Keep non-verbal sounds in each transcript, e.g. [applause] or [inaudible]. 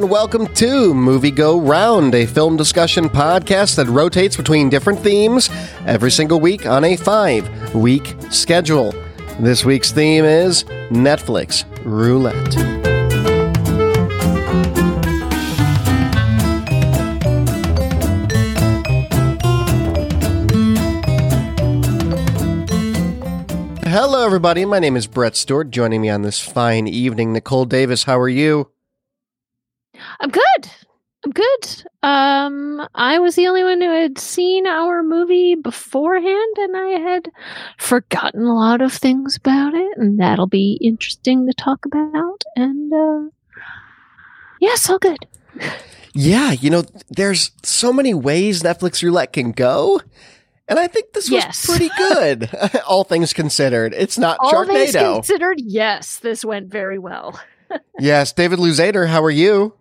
and welcome to Movie Go Round, a film discussion podcast that rotates between different themes every single week on a five week schedule. This week's theme is Netflix Roulette. Hello, everybody. My name is Brett Stewart. Joining me on this fine evening, Nicole Davis. How are you? I'm good. I'm good. Um, I was the only one who had seen our movie beforehand, and I had forgotten a lot of things about it, and that'll be interesting to talk about. And uh, yes, all good. Yeah, you know, there's so many ways Netflix Roulette can go. And I think this was Yes. pretty good, [laughs] all things considered. It's not All things Sharknado. considered, yes, this went very well. [laughs] yes, David Luzader, how are you?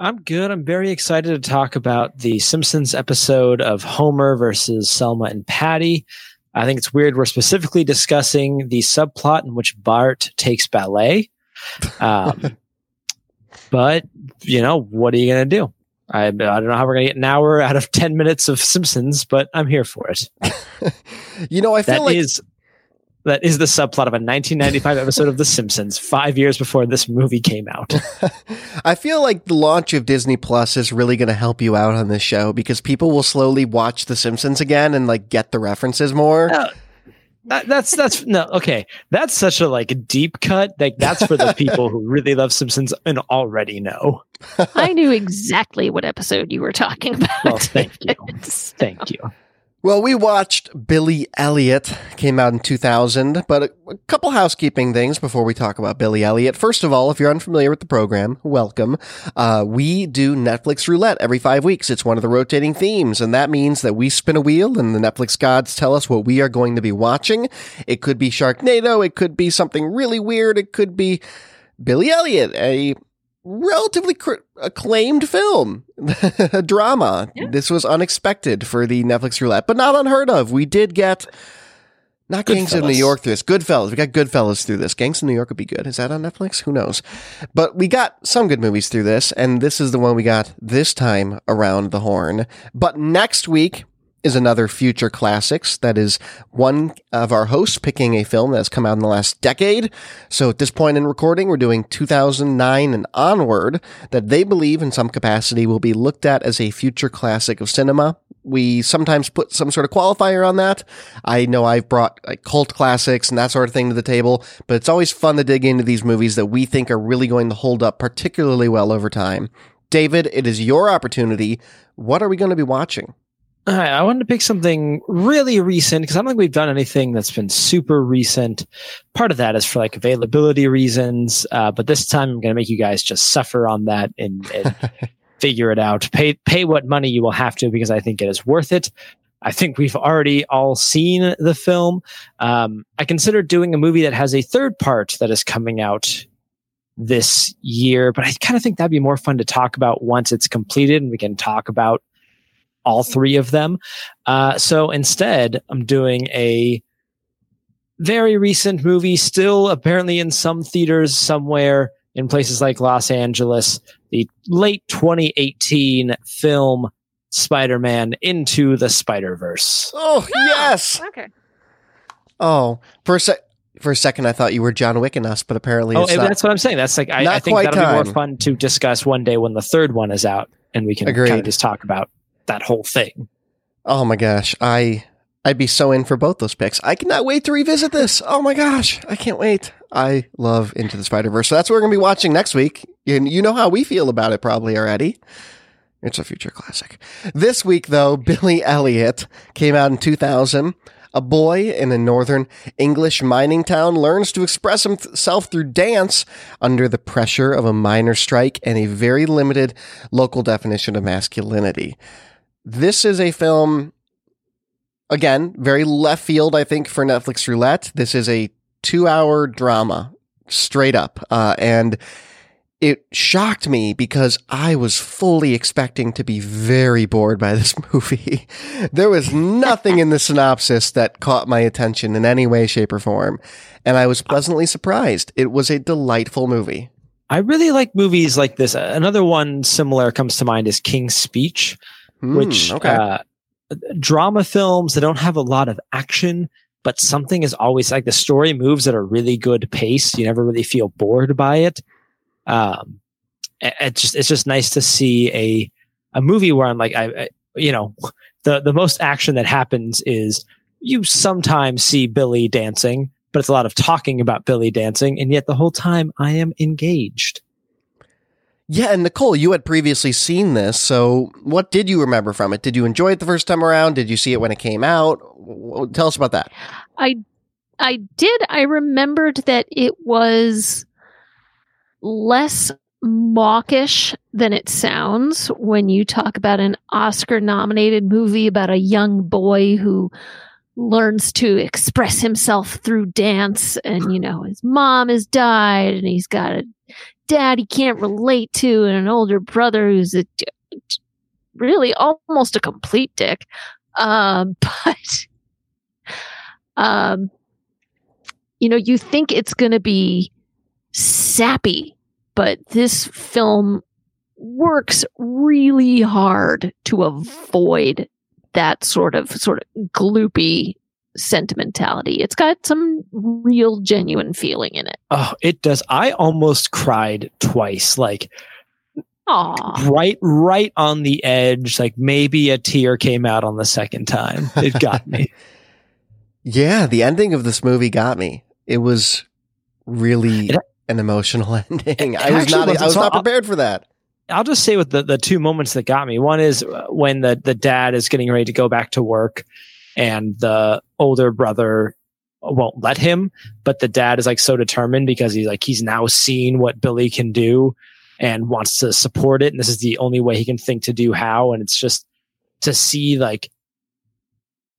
I'm good. I'm very excited to talk about the Simpsons episode of Homer versus Selma and Patty. I think it's weird we're specifically discussing the subplot in which Bart takes ballet. Um, [laughs] but, you know, what are you going to do? I, I don't know how we're going to get an hour out of 10 minutes of Simpsons, but I'm here for it. [laughs] You know, I feel That like is that is the subplot of a 1995 episode of The Simpsons, five years before this movie came out. [laughs] I feel like the launch of Disney Plus is really going to help you out on this show because people will slowly watch The Simpsons again and like get the references more. Uh, That, that's that's no okay. That's such a like deep cut. Like that's for the people who really love Simpsons and already know. I knew exactly what episode you were talking about. Well, thank you, [laughs] thank you. Well, we watched Billy Elliot, came out in 2000, but a, a couple housekeeping things before we talk about Billy Elliot. First of all, if you're unfamiliar with the program, welcome. Uh, we do Netflix roulette every five weeks. It's one of the rotating themes, and that means that we spin a wheel and the Netflix gods tell us what we are going to be watching. It could be Sharknado, it could be something really weird, it could be Billy Elliot, a relatively cr- acclaimed film, a [laughs] drama. Yeah. This was unexpected for the Netflix roulette, but not unheard of. We did get not Gangs of New York through this. Goodfellas. We got Goodfellas through this. Gangs of New York would be good. Is that on Netflix? Who knows? But we got some good movies through this, and this is the one we got this time around the horn. But next week is another future classics. That is one of our hosts picking a film that's come out in the last decade. So at this point in recording, we're doing 2009 and onward that they believe in some capacity will be looked at as a future classic of cinema. We sometimes put some sort of qualifier on that. I know I've brought like cult classics and that sort of thing to the table, but it's always fun to dig into these movies that we think are really going to hold up particularly well over time. David, it is your opportunity. What are we going to be watching? All right, I wanted to pick something really recent because I don't think we've done anything that's been super recent. Part of that is for like availability reasons, uh, but this time I'm going to make you guys just suffer on that and, and [laughs] figure it out. Pay pay what money you will have to because I think it is worth it. I think we've already all seen the film. Um, I consider doing a movie that has a third part that is coming out this year, but I kind of think that'd be more fun to talk about once it's completed and we can talk about all three of them. Uh, so instead, I'm doing a very recent movie, still apparently in some theaters somewhere in places like Los Angeles, the late 2018 film Spider Man Into the Spider Verse. Oh, yes. Okay. Oh, for a sec. For a second, I thought you were John Wick and us, but apparently Oh, it's and not. that's what I'm saying. That's like, I, I think that'll be more fun to discuss one day when the third one is out and we can kind of just talk about that whole thing. Oh my gosh, I I'd be so in for both those picks. I cannot wait to revisit this. [laughs] Oh my gosh, I can't wait. I love Into the Spider Verse. So that's what we're gonna be watching next week, and you know how we feel about it probably already. It's a future classic. This week, though, [laughs] Billy Elliot came out in 2000. A boy in a northern English mining town learns to express himself through dance under the pressure of a miner strike and a very limited local definition of masculinity. This is a film, again, very left field, I think, for Netflix Roulette. This is a two hour drama, straight up. Uh, and it shocked me because I was fully expecting to be very bored by [laughs] this movie. there was nothing in the synopsis that caught my attention in any way, shape, or form. And I was pleasantly surprised. It was a delightful movie. I really like movies like this. Another one similar comes to mind is King's Speech, Hmm, which okay. uh, drama films that don't have a lot of action, but something is always like the story moves at a really good pace. You never really feel bored by it. Um, it, it's just it's just nice to see a a movie where I'm like I, I you know the the most action that happens is you sometimes see Billy dancing, but it's a lot of talking about Billy dancing, and yet the whole time I am engaged. Yeah, and Nicole, you had previously seen this, so what did you remember from it? Did you enjoy it the first time around? Did you see it when it came out? Tell us about that. I I did. I remembered that it was less mawkish than it sounds when you talk about an Oscar nominated movie about a young boy who learns to express himself through dance and you know his mom has died and he's got a dad he can't relate to and an older brother who's a really almost a complete dick. Um [laughs] but um you know you think it's going to be sappy but this film works really hard to avoid that sort of sort of gloopy sentimentality. It's got some real genuine feeling in it. Oh, it does. I almost cried twice, like Aw. right, right on the edge. Like maybe a tear came out on the second time. It got me. [laughs] Yeah, the ending of this movie got me. It was really It- an emotional [laughs] ending. I was not I was not uh, prepared for that. I'll just say with the, the two moments that got me. One is uh, when the, the dad is getting ready to go back to work and the older brother won't let him, but the dad is like so determined because he's like, he's now seen what Billy can do and wants to support it. And this is the only way he can think to do how. And it's just to see like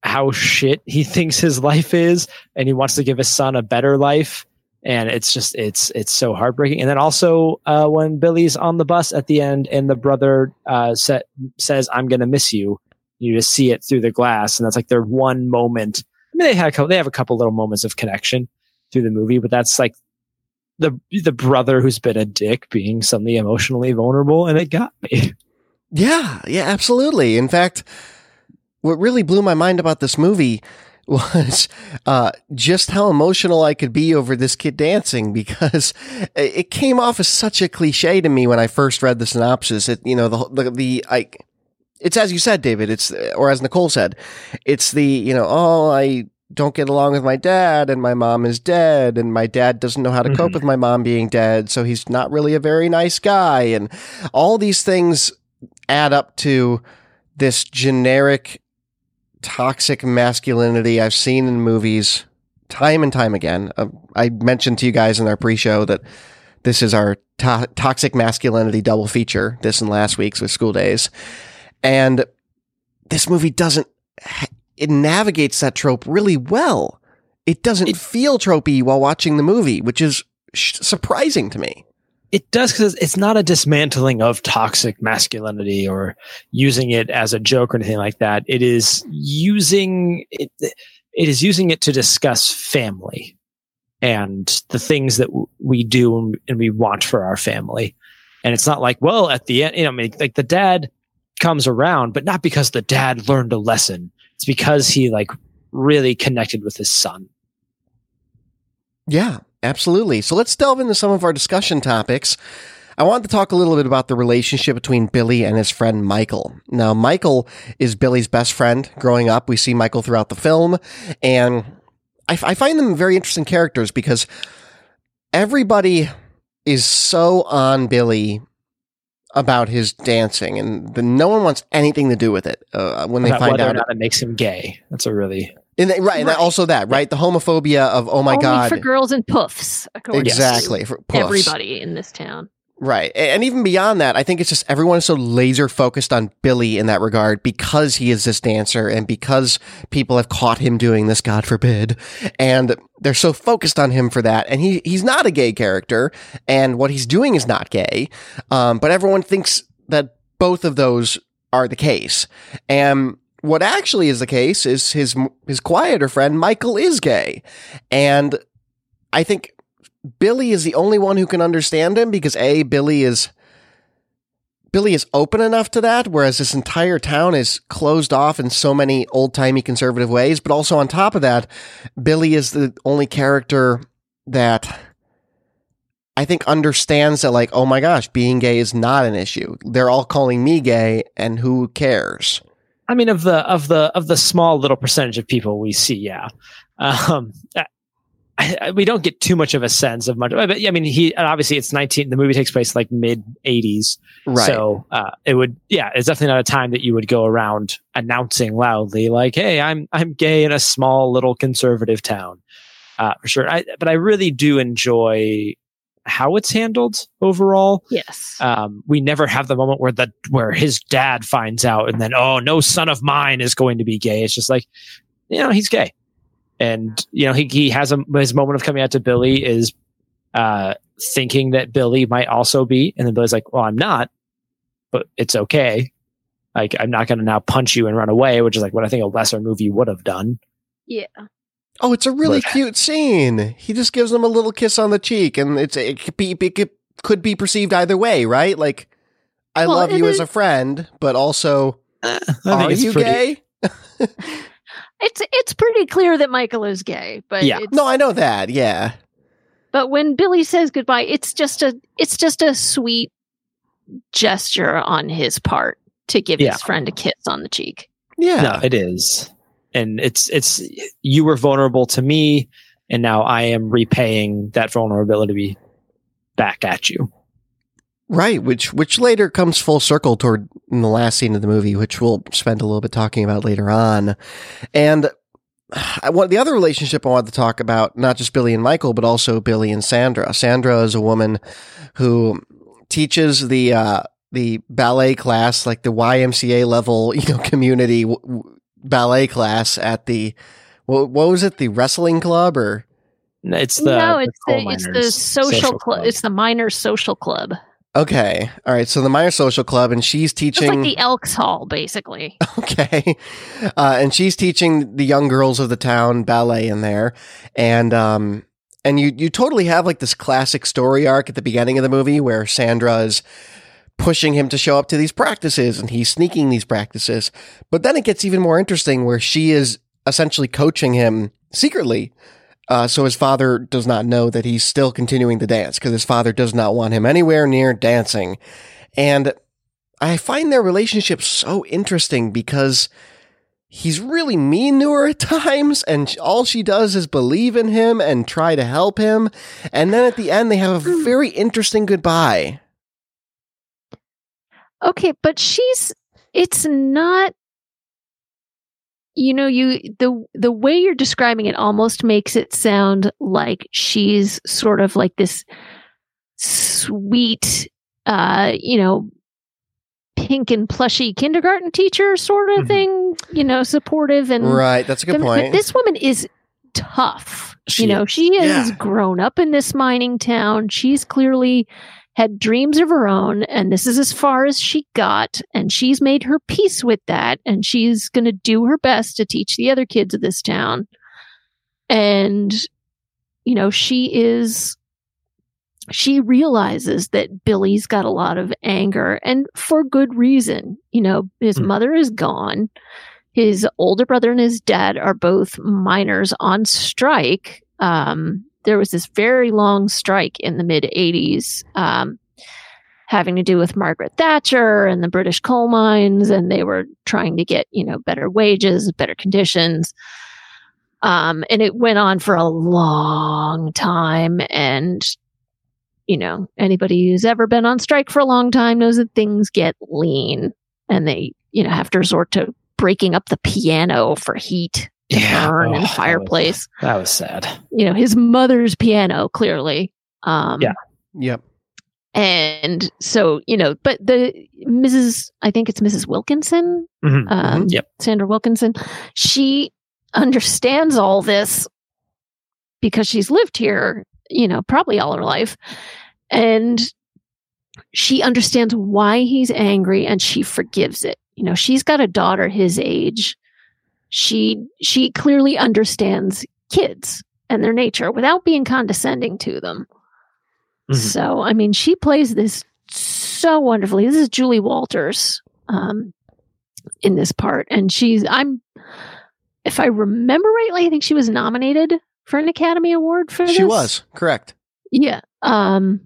how shit he [laughs] thinks his life is and he wants to give his son a better life and it's just it's it's so heartbreaking. And then also uh, when billy's on the bus at the end and the brother uh, sa- says i'm gonna miss you you just see it through the glass and that's like their one moment. I mean they had a couple, they have a couple little moments of connection through the movie but that's like the the brother who's been a dick being suddenly emotionally vulnerable and it got me. Yeah, yeah, absolutely. In fact, what really blew my mind about this movie was uh, just how emotional I could be over this kid dancing because [laughs] it came off as such a cliche to me when I first read the synopsis. It, you know, the the, the I. It's as you said, David. It's or as Nicole said, it's the you know, oh, I don't get along with my dad, and my mom is dead, and my dad doesn't know how to cope Mhm. with my mom being dead, so he's not really a very nice guy, and all these things add up to this generic toxic masculinity I've seen in movies time and time again. Uh, I mentioned to you guys in our pre-show that this is our to- toxic masculinity double feature, this and last week's with School Days. And this movie doesn't, ha- it navigates that trope really well. It doesn't It- feel tropey while watching the movie, which is sh- surprising to me. It does because it's not a dismantling of toxic masculinity or using it as a joke or anything like that. It is using it. It is using it to discuss family and the things that w- we do and- we want for our family. And it's not like, well, at the end, you know, I mean, like the dad comes around, but not because the dad learned a lesson. It's because he like really connected with his son. Yeah, absolutely. So let's delve into some of our discussion topics. I wanted to talk a little bit about the relationship between Billy and his friend Michael. Now, Michael is Billy's best friend growing up. We see Michael throughout the film, and I, I find them very interesting characters because everybody is so on Billy about his dancing, and the, no one wants anything to do with it uh, when they About find out. it makes him gay. That's a really and right, and Right. also that, right? The homophobia of, oh my Only God. for girls and puffs. according to exactly. For puffs. Everybody in this town. Right. And even beyond that, I think it's just everyone is so laser focused on Billy in that regard because he is this dancer and because people have caught him doing this, God forbid. And they're so focused on him for that. And he, he's not a gay character and what he's doing is not gay. Um, but everyone thinks that both of those are the case. And what actually is the case is his, his quieter friend, Michael, is gay. And I think Billy is the only one who can understand him because a Billy is Billy is open enough to that, whereas this entire town is closed off in so many old timey conservative ways. But also on top of that, Billy is the only character that I think understands that, like, oh my gosh, being gay is not an issue. They're all calling me gay, and who cares? I mean, of the of the of the small little percentage of people we see, yeah. Um, I, I, we don't get too much of a sense of much. But I mean, he obviously it's nineteen. The movie takes place like mid eighties, Right. so uh, it would, yeah, it's definitely not a time that you would go around announcing loudly, like, "Hey, I'm I'm gay in a small little conservative town," uh, for sure. I, but I really do enjoy how it's handled overall. Yes. Um, we never have the moment where the where his dad finds out, and then, oh, no son of mine is going to be gay. It's just like, you know, he's gay, and you know, he he has a his moment of coming out to Billy is uh, thinking that Billy might also be, and then Billy's like, well, I'm not, but it's okay. Like, I'm not going to now punch you and run away, which is like what I think a lesser movie would have done. yeah. Oh, it's a really But- cute scene. He just gives him a little kiss on the cheek, and it's it could be it could, could be perceived either way, right? Like, I Well, love you is- as a friend, but also, [laughs] I are it's you pretty- gay? [laughs] It's it's pretty clear that Michael is gay, but Yeah. it's, No, I know that. Yeah, but when Billy says goodbye, it's just a it's just a sweet gesture on his part to give Yeah. his friend a kiss on the cheek. yeah. No, it is. And it's it's you were vulnerable to me and now I am repaying that vulnerability back at you. Right, which which later comes full circle toward in the last scene of the movie, which we'll spend a little bit talking about later on. And [sighs] I want the other relationship I wanted to talk about, not just Billy and Michael, but also Billy and Sandra. Sandra is a woman who teaches the uh, the ballet class, like the YMCA level, [laughs] you know, community ballet class at the what, what was it, the wrestling club or It's the no, it's coal the it's the miners' social, club. It's the miners' social club. okay, all right. So the Meyer Social Club, and she's It's teaching. like the Elks Hall, basically. [laughs] Okay. Uh, and she's teaching the young girls of the town ballet in there. And, um, and you, you totally have like this classic story arc at the beginning of the movie where Sandra is pushing him to show up to these practices and he's sneaking these practices. But then it gets even more interesting where she is essentially coaching him secretly. Uh, so his father does not know that he's still continuing to dance because his father does not want him anywhere near dancing. And I find their relationship so interesting because he's really mean to her at [laughs] times, and all she does is believe in him and try to help him. And then at the end, they have a very interesting goodbye. Okay, but she's it's not you know you the the way you're describing it almost makes it sound like she's sort of like this sweet uh you know pink and plushy kindergarten teacher sort of Mhm. thing, you know, supportive and Right, that's a good point. This woman is tough. She you know, she has Yeah. grown up in this mining town. She's clearly had dreams of her own, and this is as far as she got. And she's made her peace with that, and she's going to do her best to teach the other kids of this town. And, you know, she is. She realizes that Billy's got a lot of anger and for good reason. You know, his Hmm. mother is gone. His older brother and his dad are both miners on strike. Um, there was this very long strike in the mid 80s um, having to do with Margaret Thatcher and the British coal mines, and they were trying to get, you know, better wages, better conditions. Um, and it went on for a long time. And, you know, anybody who's ever been on strike for a long time knows that things get lean and they, you know, have to resort to breaking up the piano for heat to burn in Oh, the that was- fireplace. That was sad. You know, his mother's piano, clearly. Um, Yeah. yep. And so, you know, but the Mrs. I think it's Mrs. Wilkinson, Mhm. um, Yep. Sandra Wilkinson, she understands all this because she's lived here, you know, probably all her life. And she understands why he's angry and she forgives it. You know, she's got a daughter his age. She she clearly understands kids and their nature without being condescending to them. Mhm. So, I mean, she plays this so wonderfully. This is Julie Walters um, in this part, and she's I'm, if I remember rightly, I think she was nominated for an Academy Award for this. She was correct. Yeah. Um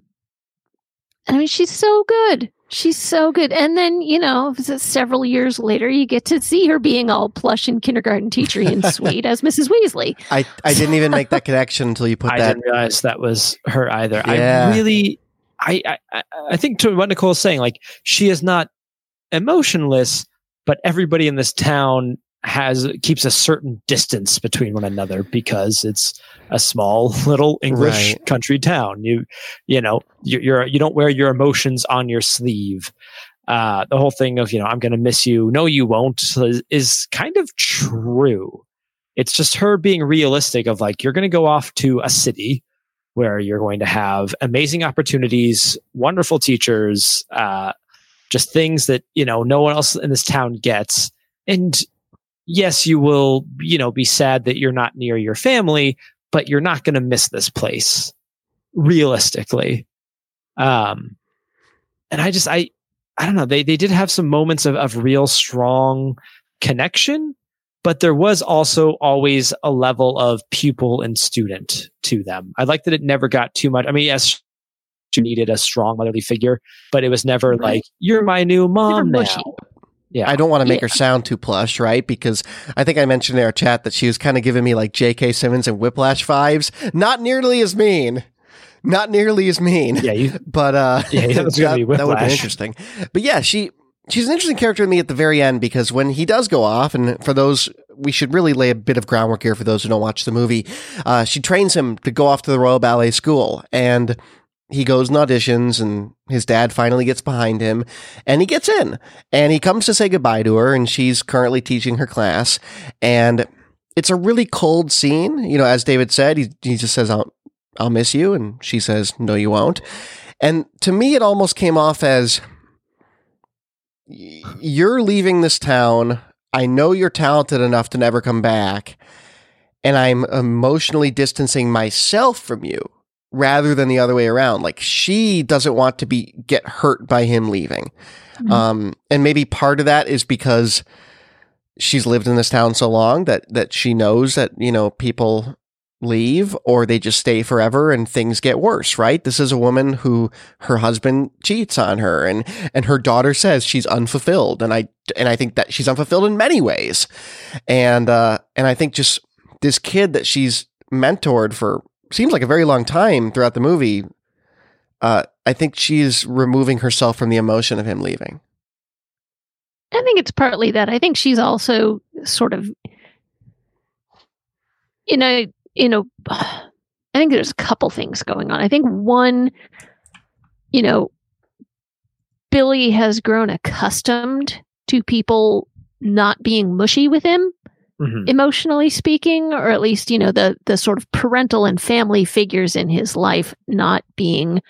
I mean she's so good. She's so good. And then, you know, several years later you get to see her being all plush and kindergarten teachery and [laughs] sweet as Mrs. Weasley. I, I didn't even make that connection until you put [laughs] I that. I didn't realize that was her either. Yeah. I really, I, I, I- I think to what Nicole's saying, like she is not emotionless, but everybody in this town has keeps a certain distance between one another because it's a small [laughs] little English Right. country town. You, you know, you, you're you don't wear your emotions on your sleeve. Uh, the whole thing of you know I'm going to miss you. No, you won't is, is kind of true. It's just her being realistic of like you're going to go off to a city where you're going to have amazing opportunities, wonderful teachers, uh, just things that you know no one else in this town gets. And yes, you will you know be sad that you're not near your family, but you're not going to miss this place realistically. Um, and I just I I don't know they they did have some moments of of real strong connection but there was also always a level of pupil and student to them. I like that it never got too much. I mean, yes, she needed a strong motherly figure, but it was never Right. like, you're my new mom now. Yeah. I don't want to make Yeah. her sound too plush, right? Because I think I mentioned in our chat that she was kind of giving me like J.K. Simmons and Whiplash vibes. Not nearly as mean. Not nearly as mean. Yeah, you, [laughs] But uh, [laughs] Yeah, that be [laughs] that would have been interesting. But yeah, she she's an interesting character to me at the very end because when he does go off, and for those we should really lay a bit of groundwork here for those who don't watch the movie. Uh, she trains him to go off to the Royal Ballet School, and he goes and auditions, and his dad finally gets behind him, and he gets in, and he comes to say goodbye to her, and she's currently teaching her class, and it's a really cold scene. You know, as David said, he he just says, "I'll I'll miss you," and she says, "No, you won't." And to me, it almost came off as you're leaving this town. I know you're talented enough to never come back. And I'm emotionally distancing myself from you rather than the other way around. Like she doesn't want to be get hurt by him leaving. Mhm. Um, and maybe part of that is because she's lived in this town so long that that she knows that you know people leave or they just stay forever and things get worse right this is a woman who her husband cheats on her and and her daughter says she's unfulfilled and i and i think that she's unfulfilled in many ways and uh and i think just this kid that she's mentored for seems like a very long time throughout the movie uh i think she's removing herself from the emotion of him leaving I think it's partly that. I think she's also sort of, you know, you know, I think there's a couple things going on. I think one, you know, Billy has grown accustomed to people not being mushy with him, Mhm. emotionally speaking, or at least, you know, the the sort of parental and family figures in his life not being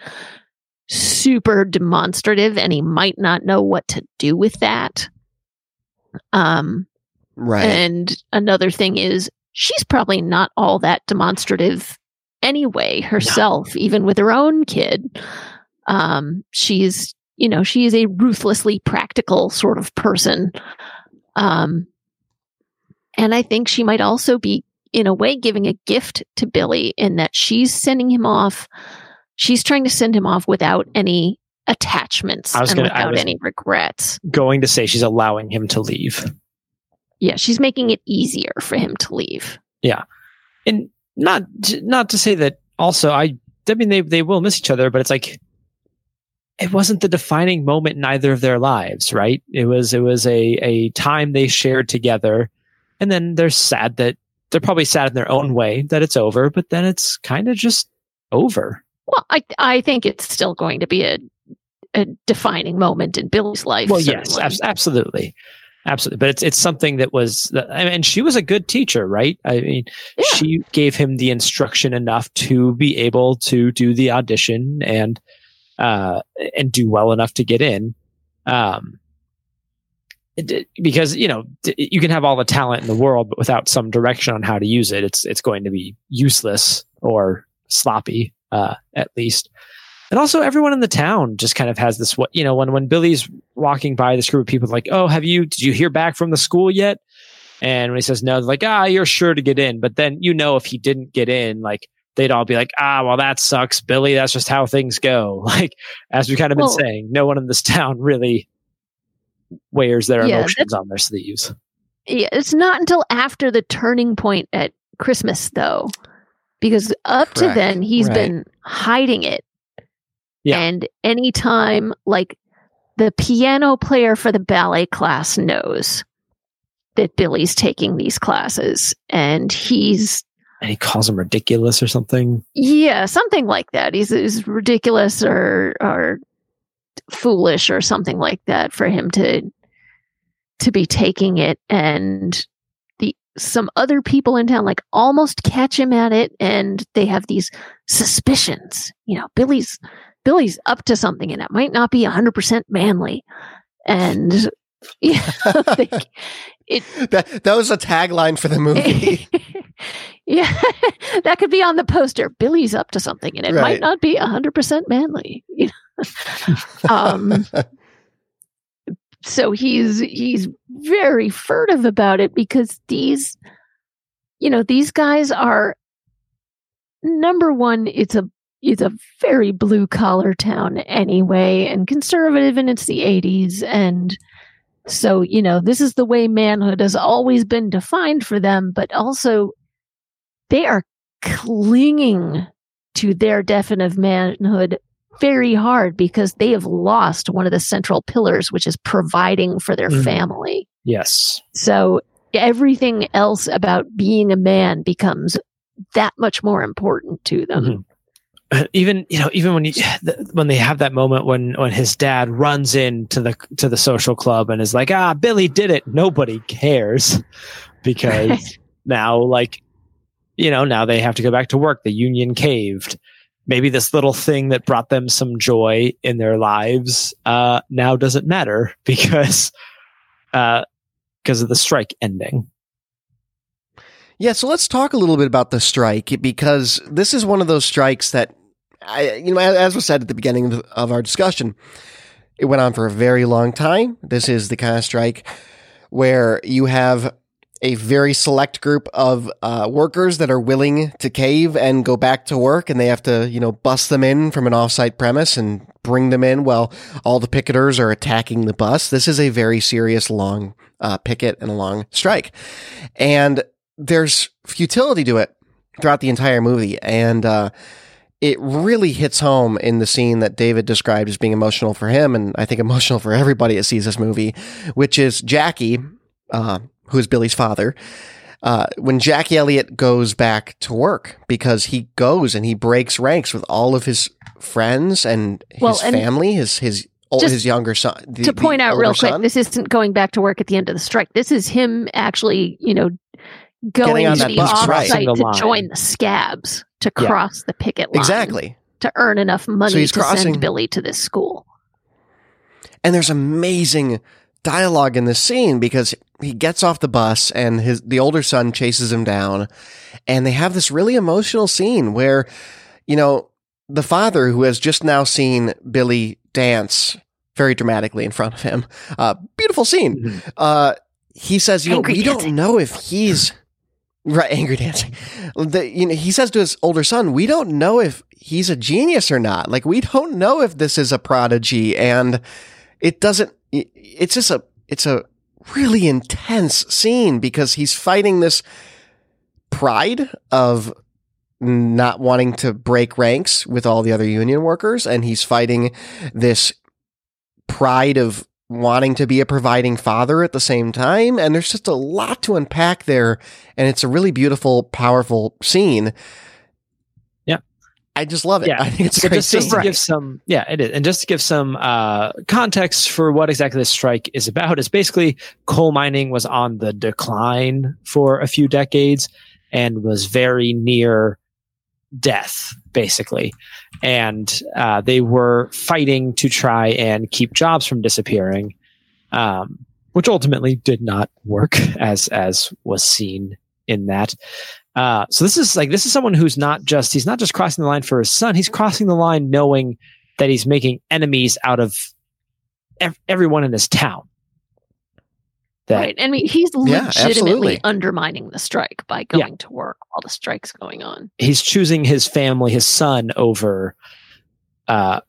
super demonstrative and he might not know what to do with that. Um right and another thing is she's probably not all that demonstrative anyway herself even with her own kid. Um she's you know, she is a ruthlessly practical sort of person. Um and I think she might also be in a way giving a gift to Billy in that she's sending him off she's trying to send him off without any attachments I was and gonna- without any regrets. going to say she's allowing him to leave. Yeah, she's making it easier for him to leave. Yeah, and not not to say that also I I mean they they will miss each other, but it's like it wasn't the defining moment in either of their lives, right? It was it was a a time they shared together, and then they're sad that they're probably sad in their own way that it's over, but then it's kind of just over. Well, I I think it's still going to be a a defining moment in Billy's life. Well, yes, certainly. abs- absolutely. Absolutely, but it's it's something that was, I mean, she was a good teacher, right? I mean, Yeah. she gave him the instruction enough to be able to do the audition and uh and do well enough to get in. Um because you know you can have all the talent in the world, but without some direction on how to use it, it's it's going to be useless or sloppy, uh, at least. And also, everyone in the town just kind of has this. What you know, when when Billy's walking by this group of people, like, oh, have you? Did you hear back from the school yet? And when he says no, they're like, ah, you're sure to get in. But then you know, if he didn't get in, like they'd all be like, ah, well, that sucks, Billy. That's just how things go. [laughs] Like as we kind of been saying, no one in this town really wears their Yeah, emotions on their sleeves. Yeah, it's not until after the turning point at Christmas, though, because up to then he's Right. been hiding it. Yeah. And anytime, like, the piano player for the ballet class knows that Billy's taking these classes, and he's And he calls him ridiculous or something. yeah, something like that. He's, he's ridiculous or or foolish or something like that for him to to be taking it and the some other people in town like almost catch him at it and they have these suspicions. You know, Billy's Billy's up to something and it might not be 100% manly. And [laughs] yeah, [laughs] they, That that was a tagline for the movie. [laughs] yeah, that could be on the poster. Billy's up to something, and it Right. might not be hundred percent manly. you know? Um, so he's he's very furtive about it because these, you know, these guys are number one. It's a it's a very blue collar town anyway, and conservative, and it's the eighties, and so you know this is the way manhood has always been defined for them, but also they are clinging to their definitive manhood very hard because they have lost one of the central pillars, which is providing for their Mhm. family. Yes. So everything else about being a man becomes that much more important to them. Mhm. [clears throat] Even you know, even when you [sighs] when they have that moment when when his dad runs into the to the social club and is like, "Ah, Billy did it." Nobody cares [laughs] because [laughs] now, like, you know, now they have to go back to work. The union caved. Maybe this little thing that brought them some joy in their lives uh, now doesn't matter [laughs] because uh, because of the strike ending. Yeah, so let's talk a little bit about the strike because this is one of those strikes that, I, you know, as was said at the beginning of, of our discussion, it went on for a very long time. This is the kind of strike where you have a very select group of uh, workers that are willing to cave and go back to work, and they have to, you know, bust them in from an offsite premise and bring them in while all the picketers are attacking the bus. This is a very serious, long uh, picket and a long strike, and there's futility to it throughout the entire movie, and uh, it really hits home in the scene that David described as being emotional for him, and I think emotional for everybody that sees this movie, which is Jackie, uh, who is Billy's father. Uh, when Jackie Elliot goes back to work because he goes and he breaks ranks with all of his friends and his Well, and family, his his ol- just his younger son. the- to point out real quick, son. this isn't going back to work at the end of the strike. This is him actually, you know, going on to the bus, right. offsite the to line. join the scabs to Yeah. cross the picket line. exactly. To earn enough money he's to crossing- send Billy to this school. And there's amazing dialogue in this scene because he gets off the bus and his the older son chases him down. And they have this really emotional scene where you know the father who has just now seen Billy dance very dramatically in front of him uh beautiful scene. Uh he says you know we dancing. don't know if he's [laughs] right angry dancing. The, you know he says to his older son we don't know if he's a genius or not. Like we don't know if this is a prodigy and it doesn't it- it's just a it's a really intense scene because he's fighting this pride of not wanting to break ranks with all the other union workers and he's fighting this pride of wanting to be a providing father at the same time and there's just a lot to unpack there and it's a really beautiful powerful scene. I just love it Yeah. [laughs] i think it's So great just, just to give some, yeah, it is, and just to give some uh, context for what exactly this strike is about, is basically coal mining was on the decline for a few decades and was very near death, basically, and uh, they were fighting to try and keep jobs from disappearing. Um, which ultimately did not work [laughs] as as was seen in that. Uh, so this is like this is someone who's not just he's not just crossing the line for his son. He's crossing the line knowing that he's making enemies out of ev- everyone in this town. That right. I mean, he's legitimately absolutely. undermining the strike by going to work while the strike's going on. he's choosing his family, his son over, uh,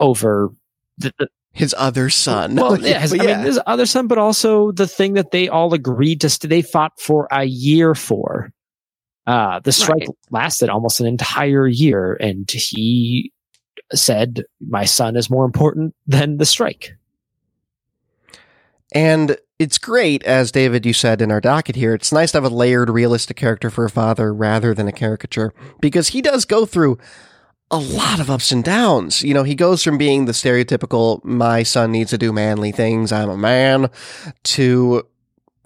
over the, the His other son. Well, [laughs] yeah, his, But I mean, his other son, but also the thing that they all agreed to. St- they fought for a year for. Uh, the strike Right. lasted almost an entire year, and he said, "My son is more important than the strike." And it's great, as David, you said in our docket here, it's nice to have a layered, realistic character for a father rather than a caricature because he does go through a lot of ups and downs. You know, he goes from being the stereotypical, my son needs to do manly things, I'm a man, to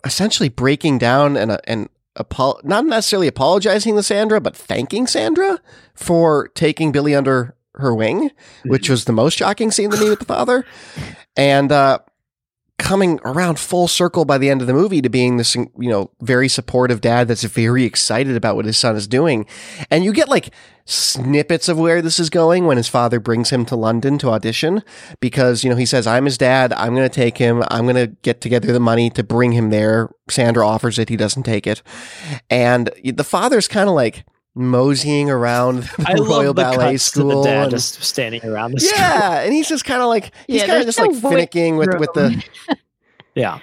essentially breaking down and, and apo- not necessarily apologizing to Sandra, but thanking Sandra for taking Billy under her wing, which was the most shocking scene to me with the father. And, uh, coming around full circle by the end of the movie to being this, you know, very supportive dad that's very excited about what his son is doing. And you get like snippets of where this is going when his father brings him to London to audition because, you know, he says, I'm his dad. I'm going to take him. I'm going to get together the money to bring him there. Sandra offers it. He doesn't take it. And the father's kind of like, moseying around [laughs] the I Royal love the Ballet cuts to School. the dad and- just standing around the school. yeah, and he's just kind of like he's Yeah, kind of just like no weight finicking with with the [laughs] yeah.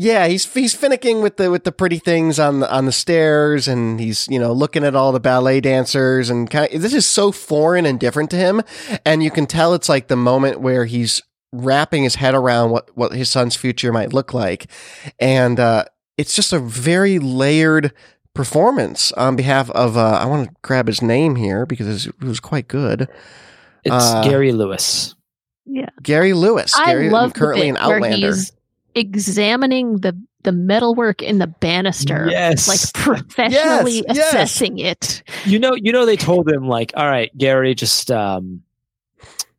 Yeah, he's he's finicking with the with the pretty things on the on the stairs, and he's you know looking at all the ballet dancers, and kind of this is so foreign and different to him, and you can tell it's like the moment where he's wrapping his head around what what his son's future might look like, and uh, it's just a very layered performance on behalf of uh, I want to grab his name here because it was quite good. It's Uh, Gary Lewis. Yeah. Gary Lewis, Gary, I love currently the bit an where Outlander. He's examining the the metalwork in the banister, Yes. like professionally Yes, yes. assessing it. you know, you know, they told him like, all right, Gary, just um,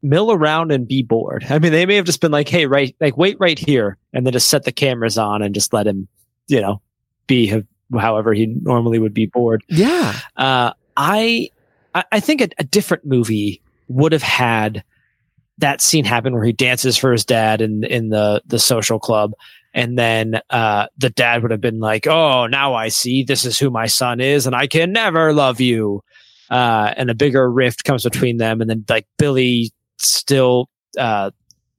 mill around and be bored. I mean, they may have just been like, hey, right, like wait right here, and then just set the cameras on and just let him, you know, be ho- however he normally would be bored. Yeah. Uh, I, I I think a, a different movie would have had that scene happen where he dances for his dad in in the the social club. And then uh, the dad would have been like, "Oh, now I see. This is who my son is, and I can never love you." Uh, and a bigger rift comes between them, and then like Billy still, uh,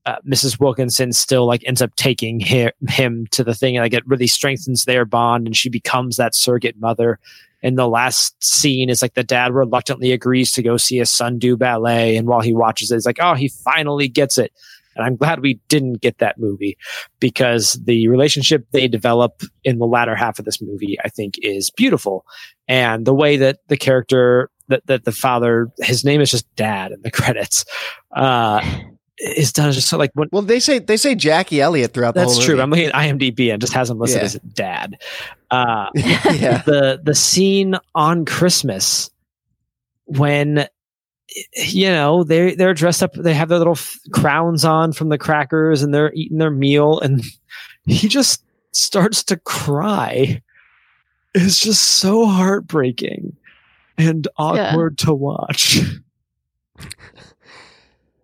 uh, Mrs. Wilkinson still like ends up taking him, him to the thing, and like it really strengthens their bond, and she becomes that surrogate mother. And the last scene is like the dad reluctantly agrees to go see his son do ballet, and while he watches it, he's like, oh, he finally gets it. And I'm glad we didn't get that movie because the relationship they develop in the latter half of this movie, I think, is beautiful. And the way that the character that, that the father, his name is just dad in the [laughs] credits, uh, is done just so like when Well, they say they say Jackie Elliot throughout the that's whole true. movie. I'm looking at IMDb and just has him listed Yeah. as dad. Uh, [laughs] yeah. the the scene on Christmas when you know they they're dressed up they have their little f- crowns on from the crackers and they're eating their meal and [laughs] he just starts to cry it's just so heartbreaking and awkward to watch [laughs]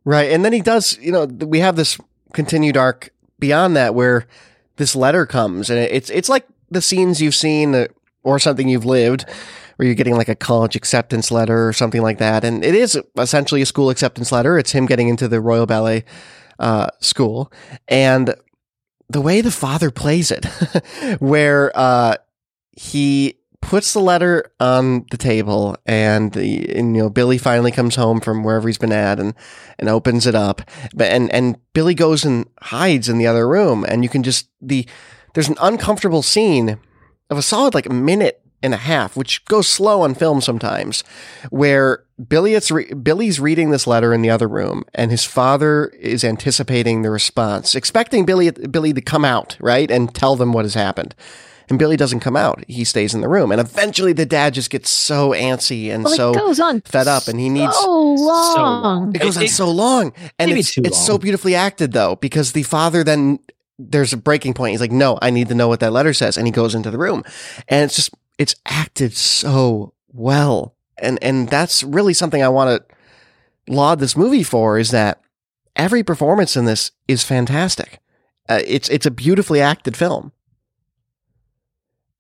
Right. And then he does, you know, we have this continued arc beyond that where this letter comes and it's it's like the scenes you've seen or something you've lived where you're getting like a college acceptance letter or something like that and it is essentially a school acceptance letter. It's him getting into the Royal Ballet uh, school and the way the father plays it [laughs] where uh, he puts the letter on the table and, the, and you know Billy finally comes home from wherever he's been at and and opens it up. But and and Billy goes and hides in the other room, and you can just the there's an uncomfortable scene of a solid like a minute and a half, which goes slow on film sometimes, where Billy it's re- Billy's reading this letter in the other room, and his father is anticipating the response, expecting Billy Billy to come out right and tell them what has happened. And Billy doesn't come out. He stays in the room. And eventually the dad just gets so antsy and Well, so goes on fed up and he needs so long. it goes on It- so long, and maybe it's too it's so beautifully acted though because the father then there's a breaking point. He's like, no, I need to know what that letter says. And he goes into the room and it's just, it's acted so well. And, and that's really something I want to laud this movie for is that every performance in this is fantastic. Uh, it's, it's a beautifully acted film.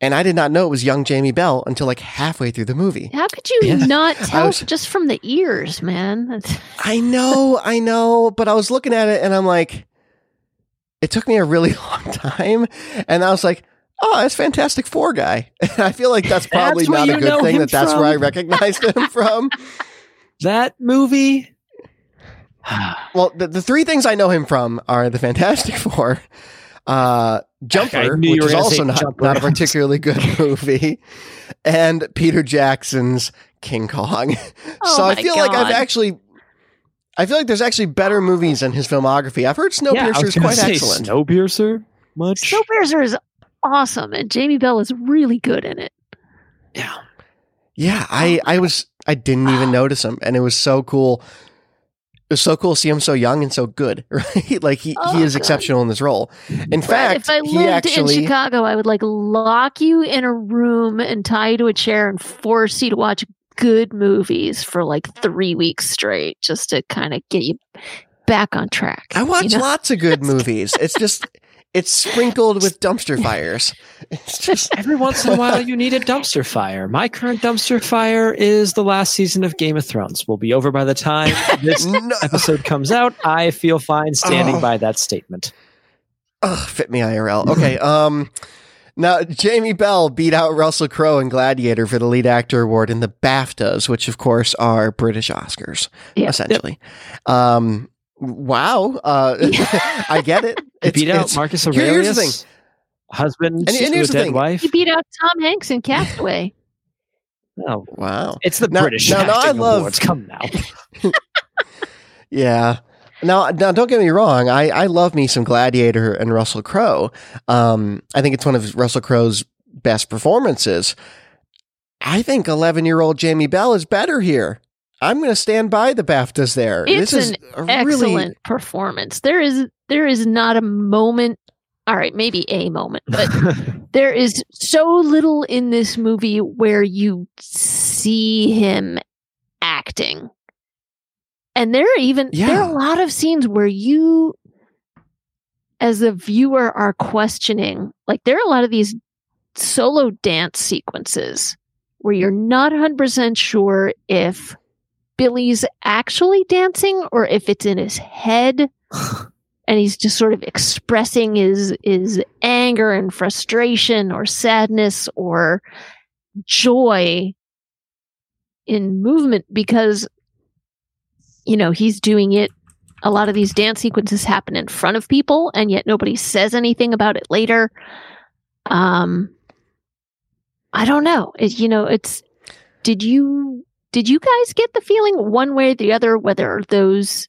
And I did not know it was young Jamie Bell until like halfway through the movie. How could you Yeah. not tell was- just from the ears, man? I know, I know, but I was looking at it and I'm like, it took me a really [laughs] long time. And I was like, oh, that's Fantastic Four guy. [laughs] And I feel like that's probably That's not a good thing him that that's from. where I recognized him [laughs] from. That movie. [sighs] Well, the, the three things I know him from are the Fantastic Four, uh, Jumper, knew you which is also say not, Jumper. not a [laughs] particularly good [laughs] movie, and Peter Jackson's King Kong. [laughs] Oh so I my feel like I've actually, I feel like there's actually better movies in his filmography. I've heard yeah, I Snowpiercer was is quite say excellent. Snowpiercer. Much. Snowpiercer is awesome, and Jamie Bell is really good in it. yeah. Yeah, I, I was, I didn't even ah. notice him, and it was so cool. It was so cool to see him so young and so good, [laughs] right? Like he, Oh, he is oh, God. exceptional in this role. In Right, fact, if I he lived actually in Chicago, I would like lock you in a room and tie you to a chair and force you to watch good movies for like three weeks straight, just to kind of get you back on track. I watch you know? lots of good [laughs] movies. It's just it's sprinkled with dumpster fires. [laughs] It's just Every once in a while, you need a dumpster fire. My current dumpster fire is the last season of Game of Thrones. We'll be over by the time [laughs] this no, episode comes out. I feel fine standing Oh. by that statement. Ugh, fit me IRL. Okay, um now Jamie Bell beat out Russell Crowe in Gladiator for the lead actor award in the BAFTAs, which of course are British Oscars, Yeah. essentially. Um wow. Uh [laughs] [laughs] I get it. He beat out it's- Marcus here- here's Aurelius, the thing. husband And- and a here's the dead thing. wife. He beat out Tom Hanks in [laughs] Castaway. oh Wow. it's the Now- British now- now I acting love- awards. Come now. Yeah. Now, now, don't get me wrong. I, I love me some Gladiator and Russell Crowe. Um, I think it's one of Russell Crowe's best performances. I think 11 year old Jamie Bell is better here. I'm going to stand by the BAFTAs there. It's this is an a Excellent really, performance. There is there is not a moment. All right, maybe a moment, but [laughs] there is so little in this movie where you see him acting. And there are even there are a lot of scenes where you as a viewer are questioning like there are a lot of these solo dance sequences where you're not 100% sure if Billy's actually dancing or if it's in his head [sighs] and he's just sort of expressing his his anger and frustration or sadness or joy in movement because you know he's doing it. A lot of these dance sequences happen in front of people and yet nobody says anything about it later. Um i don't know. It, you know it's did you did you guys get the feeling one way or the other whether those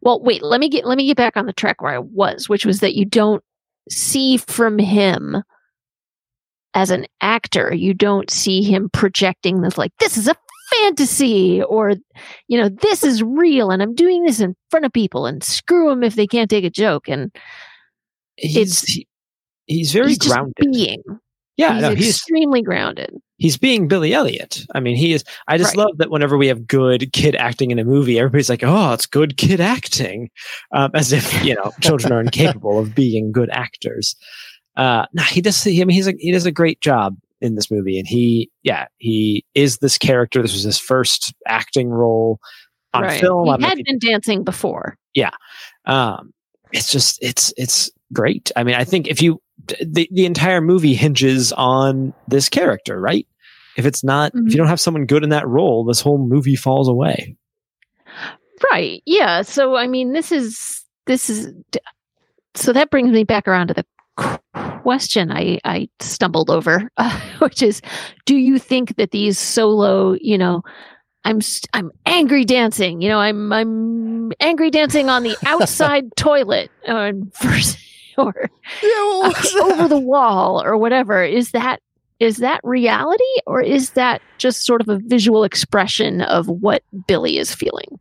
well wait let me get let me get back on the track where i was which was that you don't see from him as an actor. You don't see him projecting this like this is a fantasy or you know this is real and i'm doing this in front of people and screw them if they can't take a joke and he's he, he's very he's just grounded. being. Yeah, he's no, he's extremely grounded he's being Billy Elliot. I mean, he is. I just Right. love that whenever we have good kid acting in a movie, everybody's like, "Oh, it's good kid acting," um, as if you know children are incapable of being good actors. Uh, no, he does. I mean, he's a, he does a great job in this movie, and he, yeah, he is this character. This was his first acting role on right film. He had looking- been dancing before Yeah, um, it's just it's it's great. I mean, I think if you the the entire movie hinges on this character, right? If it's not, if Mhm. you don't have someone good in that role, this whole movie falls away. Right. Yeah. So I mean, this is this is so that brings me back around to the question I I stumbled over, uh, [laughs] which is, do you think that these solo, you know, I'm I'm angry dancing, you know, I'm I'm angry dancing on the [laughs] outside toilet [laughs] or first or Yeah, uh, over the wall or whatever is that is that reality or is that just sort of a visual expression of what Billy is feeling?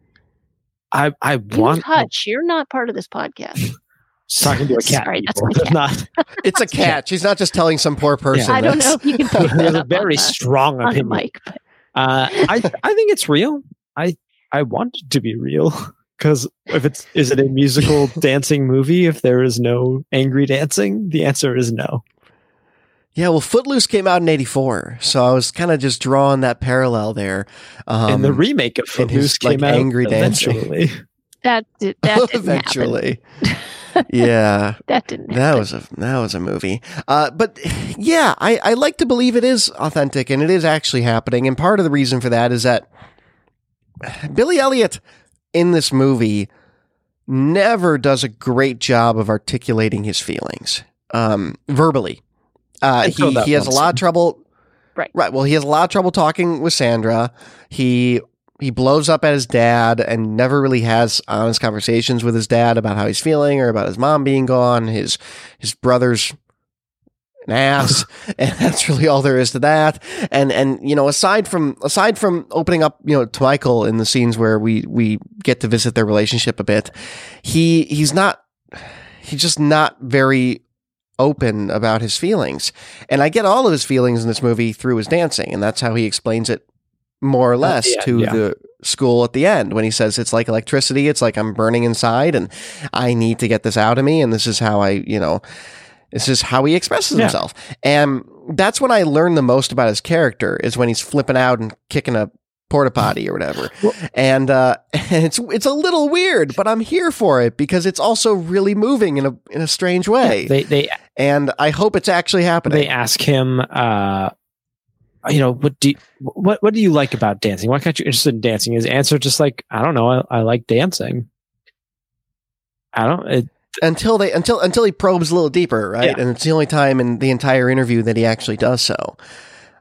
I I You want touch. You're not part of this podcast. Talking to a [laughs] cat. Sorry, that's [laughs] my cat. Not, It's a [laughs] cat. She's not just telling some poor person. I don't know if you can pick there's that a very on, strong on the opinion. mic, but Uh, I I think it's real. I I want it to be real because if it's is it a musical dancing movie? If there is no angry dancing, the answer is no. Yeah, well, Footloose came out in '84, so I was kind of just drawing that parallel there. Um, and the remake of and his, Footloose came like, out angry dancing. [laughs] that did, that [laughs] didn't happen. eventually, [laughs] yeah, That didn't that happen. was a that was a movie. Uh, but yeah, I, I like to believe it is authentic and it is actually happening. And part of the reason for that is that Billy Elliot in this movie never does a great job of articulating his feelings um, verbally. Uh, he he has a one lot of trouble. Right. Right. Well, he has a lot of trouble talking with Sandra. He he blows up at his dad and never really has honest conversations with his dad about how he's feeling or about his mom being gone. His his brother's an ass, [laughs] and that's really all there is to that. And and you know, aside from aside from opening up, you know, to Michael in the scenes where we we get to visit their relationship a bit, he he's not he's just not very open about his feelings. And I get all of his feelings in this movie through his dancing, and that's how he explains it more or less the to yeah. the school at the end when he says it's like electricity, it's like I'm burning inside and I need to get this out of me and this is how I, you know, this is how he expresses Yeah. himself. And that's when I learn the most about his character is when he's flipping out and kicking a porta potty or whatever. Well- and uh [laughs] and it's it's a little weird, but I'm here for it because it's also really moving in a in a strange way. They they and I hope it's actually happening. they ask him, uh, you know, what do you, what what do you like about dancing? Why can't you interested in dancing? His answer just like I don't know. I, I like dancing. I don't. It, until they until until he probes a little deeper, right? Yeah. And it's the only time in the entire interview that he actually does so.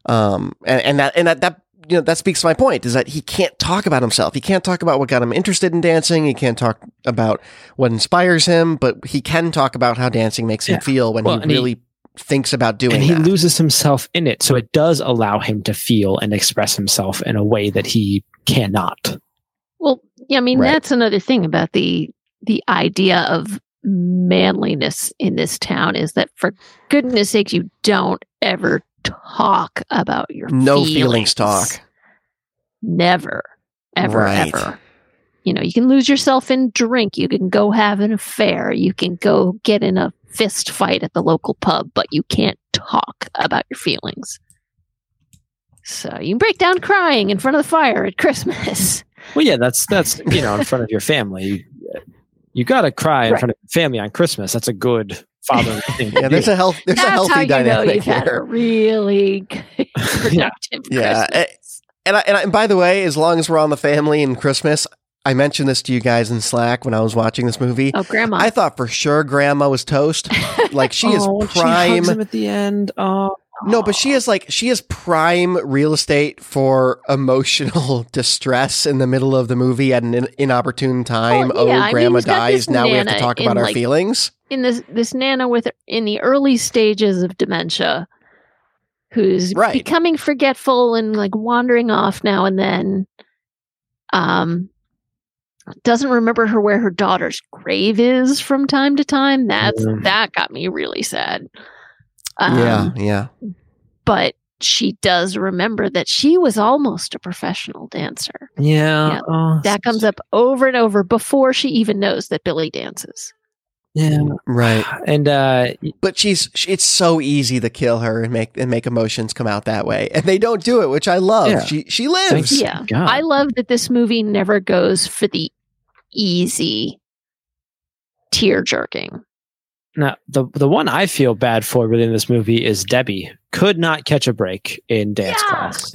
Um, and, and that and that that you know that speaks to my point is that he can't talk about himself. He can't talk about what got him interested in dancing. He can't talk about what inspires him, but he can talk about how dancing makes Yeah. him feel when Well, he and he- really thinks about doing and he that. loses himself in it, so it does allow him to feel and express himself in a way that he cannot. Well, yeah, I mean Right. that's another thing about the the idea of manliness in this town is that for goodness sakes you don't ever talk about your no feelings, feelings talk. Never. Ever Right. ever. You know, you can lose yourself in drink, you can go have an affair, you can go get in a fist fight at the local pub, but you can't talk about your feelings. So you can break down crying in front of the fire at Christmas. Well, yeah, that's that's you know in front of your family. You, you got to cry in Right. front of your family on Christmas. That's a good fatherly thing. To Yeah, there's a health there's a That's healthy how you know dynamic you've had a really good, [laughs] productive Yeah, eh, Christmas. And I, and, I, and by the way, as long as we're on the family and Christmas, I mentioned this to you guys in Slack when I was watching this movie. oh, grandma. I thought for sure grandma was toast. [laughs] Like she is oh, She prime. hugs him at the end. Oh, no, but she is like she is prime real estate for emotional [laughs] distress in the middle of the movie at an in- inopportune time. Well, yeah, oh, grandma he's got dies. Now we have to talk about our like, feelings. in this this nana with in the early stages of dementia who's Right. becoming forgetful and like wandering off now and then um doesn't remember her where her daughter's grave is from time to time that's Mm. that got me really sad um, yeah, yeah. but she does remember that she was almost a professional dancer yeah. Yeah. Oh, that comes up over and over before she even knows that billy dances Yeah, Right. [sighs] and uh, But she's sh- it's so easy to kill her and make and make emotions come out that way, and they don't do it, which I love. Yeah. She she lives. Thanks. yeah God. I love that this movie never goes for the easy tear jerking. Now the the one I feel bad for within this movie is Debbie. Could not catch a break in dance Yeah. class.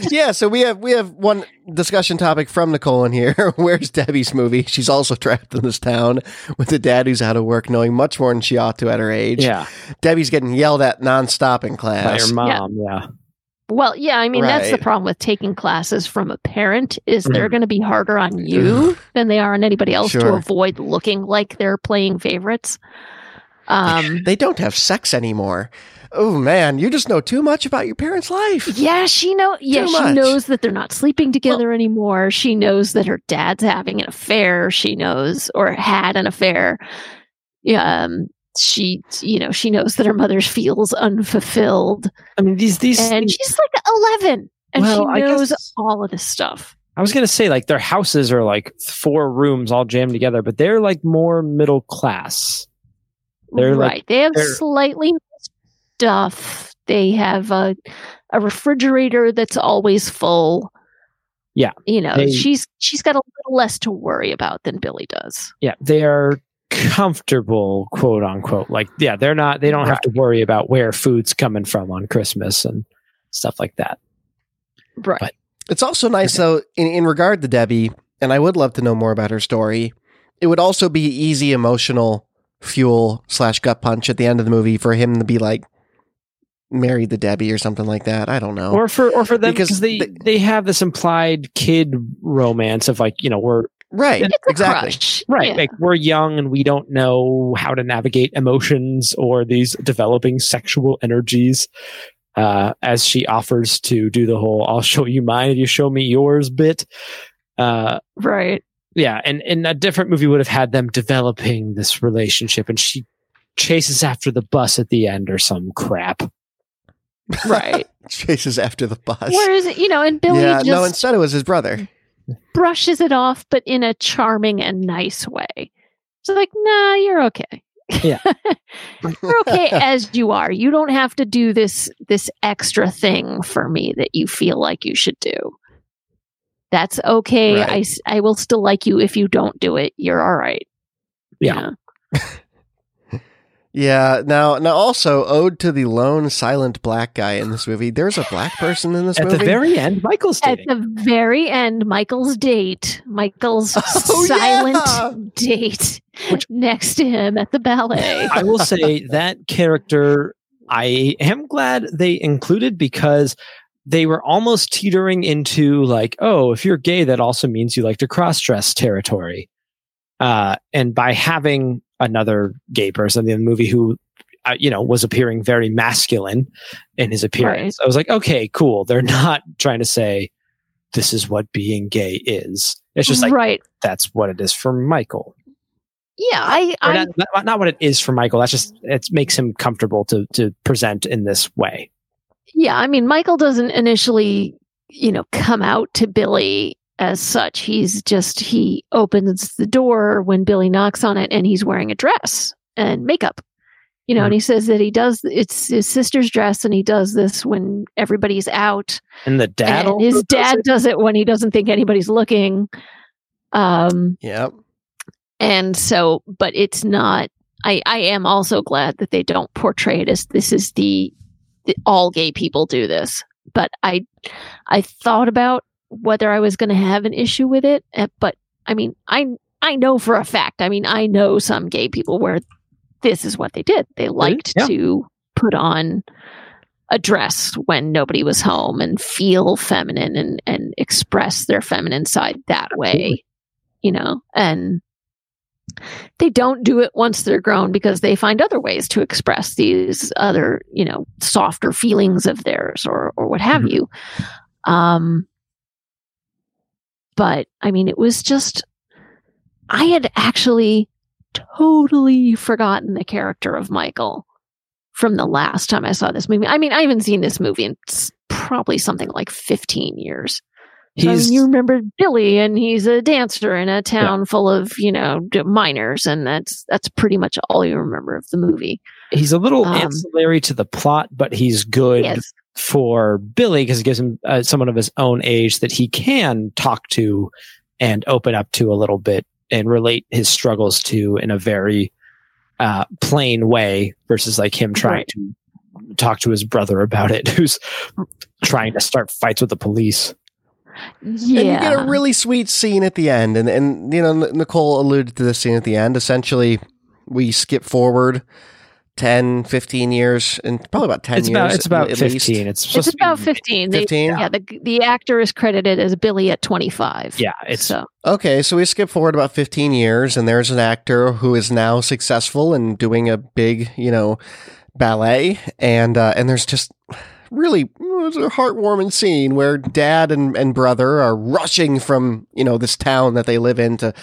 [laughs] [laughs] yeah, so we have we have one discussion topic from Nicole in here. [laughs] Where's Debbie's movie? She's also trapped in this town with a dad who's out of work, knowing much more than she ought to at her age. Yeah, Debbie's getting yelled at nonstop in class by class. her mom. Yeah, Well, yeah, I mean that's the problem with taking classes from a parent is they're going to be harder on you than they are on anybody else to avoid looking like they're playing favorites. Um [laughs] They don't have sex anymore. Oh man, you just know too much about your parents' life. yeah, she know yeah, Too she much. knows that they're not sleeping together anymore. She knows that her dad's having an affair. She knows or had an affair. yeah, um, she, you know, she knows that her mother feels unfulfilled, I mean, these these. and things- she's like eleven, and Well, she knows guess- all of this stuff. I was gonna say like their houses are like four rooms all jammed together, but they're like more middle class. They're like- they have slightly stuff. They have a a refrigerator that's always full. Yeah, you know, they- she's she's got a little less to worry about than Billy does. Yeah, they are comfortable, quote unquote. Like, yeah, they're not. They don't have to worry about where food's coming from on Christmas and stuff like that. Right. But- It's also nice though, in, in regard to Debbie, and I would love to know more about her story. It would also be easy emotional fuel slash gut punch at the end of the movie for him to be like married to Debbie or something like that. I don't know. Or for or for them Because because they, they- they have this implied kid romance of like you know we're right. It's exactly. crush. right Yeah. like we're young and we don't know how to navigate emotions or these developing sexual energies. Uh, as she offers to do the whole "I'll show you mine if you show me yours" bit. Uh, Right. yeah and and a different movie would have had them developing this relationship and she chases after the bus at the end or some crap Right. [laughs] Chases after the bus. Whereas, you know, and Billy yeah, just no, instead it was his brother. Brushes it off, but in a charming and nice way. It's like, nah, you're okay. Yeah. [laughs] you're okay [laughs] as you are. You don't have to do this this extra thing for me that you feel like you should do. That's okay. Right. I, I will still like you if you don't do it. You're all right. You Yeah. [laughs] know? Yeah. Now, now also ode to the lone silent black guy in this movie. There's a black person in this at movie. the very end michael's At the very end, Michael's date, Michael's [laughs] Oh, silent yeah. date Which- next to him at the ballet. i will say that character i am glad they included because they were almost teetering into like oh if you're gay that also means you like to cross-dress territory uh, and by having another gay person in the movie who uh, you know was appearing very masculine in his appearance. I was like okay cool. They're not trying to say this is what being gay is. It's just like right. that's what it is for michael. Yeah, I, I not, not, not what it is for michael. That's just it makes him comfortable to to present in this way. Yeah, I mean, Michael doesn't initially, you know, come out to Billy as such. He's just, he opens the door when Billy knocks on it and he's wearing a dress and makeup, you know, and he says that he does, it's his sister's dress and he does this when everybody's out. and the dad and his does dad it? does it when he doesn't think anybody's looking. Um, Yep. and so but it's not i i am also glad that they don't portray it as this is the, the all gay people do this but i i thought about whether i was going to have an issue with it eh, but i mean i i know for a fact i mean i know some gay people where this is what they did. They liked yeah. to put on a dress when nobody was home and feel feminine and and express their feminine side that way you know? And they don't do it once they're grown because they find other ways to express these other you know softer feelings of theirs or or what have Mhm. you. Um but i mean it was just i had actually totally forgotten the character of michael from the last time i saw this movie. I mean i haven't seen this movie in probably something like 15 years. I mean, you remember Billy, and he's a dancer in a town full of you know miners, and that's that's pretty much all you remember of the movie. he's a little um, ancillary to the plot but he's good. Yes, for Billy because it gives him uh, someone of his own age that he can talk to and open up to a little bit and relate his struggles to in a very uh, plain way versus like him trying Right. to talk to his brother about it, [laughs] who's trying to start fights with the police. yeah, And you get a really sweet scene at the end. And, and you know, Nicole alluded to this scene at the end. Essentially, we skip forward 10, 15 years, and probably about 10 it's years. about it's about at fifteen. least. It's it's about fifteen. They- 15? yeah, the the actor is credited as Billy at twenty five. Yeah, it's so Okay, so we skip forward about 15 years, and there's an actor who is now successful and doing a big, you know, ballet, and uh, and there's just really it's a heartwarming scene where dad and, and brother are rushing from you know this town that they live in to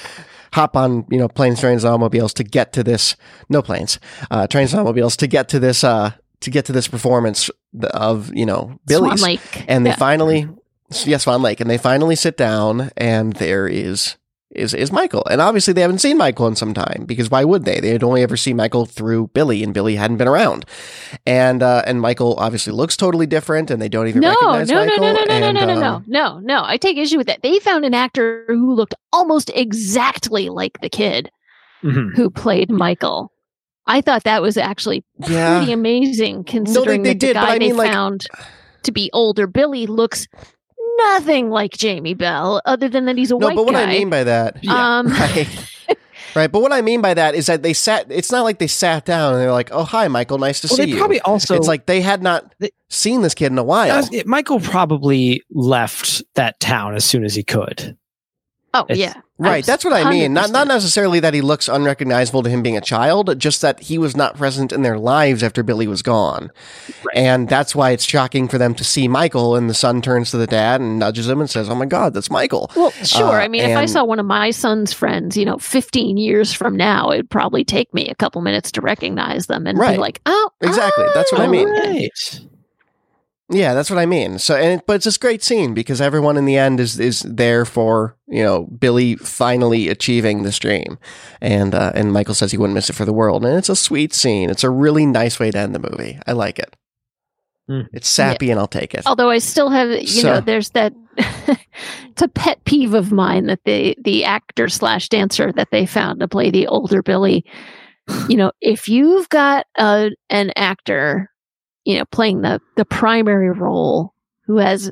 hop on you know planes, trains, and automobiles to get to this. No planes, uh, trains and automobiles to get to this. Uh, to get to this performance of you know Billy's, Swan Lake. and they Yeah. finally yes Swan Lake, and they finally sit down, and there is is is Michael, and obviously they haven't seen Michael in some time because why would they? They had only ever seen Michael through Billy, and Billy hadn't been around, and uh, and Michael obviously looks totally different, and they don't even No, no, recognize no, no, Michael. no, no, no, and, no, no, um, no, no, no. I take issue with that. They found an actor who looked almost exactly like the kid Mhm. who played Michael. I thought that was actually Yeah, pretty amazing considering they that the did, but guy I mean, they like- found to be older Billy looks nothing like Jamie Bell other than that he's a no, white but what guy. I mean by that, um [laughs] right, right, but what I mean by that is that they sat. It's not like they sat down and they're like, "Oh, hi, Michael, nice to Well, see they you." probably also it's like they had not They- seen this kid in a while. Uh, it- Michael probably left that town as soon as he could. oh it's- yeah. Right, that's what I mean. Not not necessarily that he looks unrecognizable to him being a child, just that he was not present in their lives after Billy was gone. And that's why it's shocking for them to see Michael and the son turns to the dad and nudges him and says, "Oh my god, that's Michael." Well, sure. Uh, I mean, if I saw one of my son's friends, you know, 15 years from now, it'd probably take me a couple minutes to recognize them and Right. be like, oh, Exactly. That's what I oh, mean. Right. Yeah, that's what I mean. So, and but it's this great scene because everyone in the end is is there for you know Billy finally achieving this dream, and uh, and Michael says he wouldn't miss it for the world, and it's a sweet scene. It's a really nice way to end the movie. I like it. Mm. It's sappy, and I'll take it. Although I still have, you So- know, there's that. [laughs] it's a pet peeve of mine that the the actor slash dancer that they found to play the older Billy. You know, if you've got a an actor, you know, playing the the primary role who has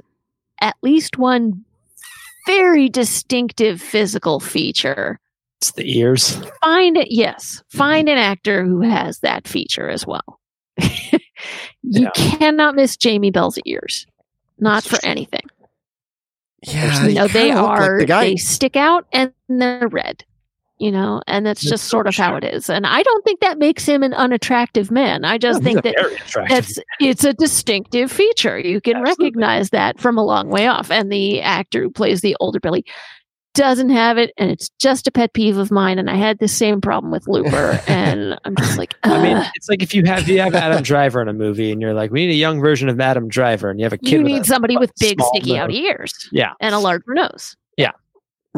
at least one very distinctive physical feature, It's the ears. find it. Yes, mm-hmm. find an actor who has that feature as well. [laughs] you Yeah. cannot miss Jamie Bell's ears, not for anything. yeah, you know they kinda like are the guy. they stick out and they're red you know and that's just sort of so how it is. And i don't think that makes him an unattractive man. I just He's think that that's it's a distinctive feature. You can Absolutely. recognize that from a long way off. And the actor who plays the older billy doesn't have it and it's just a pet peeve of mine. And i had the same problem with looper and i'm just like [laughs] I mean, it's like if you have you have Adam Driver in a movie, and you're like, we need a young version of Adam Driver, and you have a kid. you need somebody with big sticky out ears Yeah, and a larger nose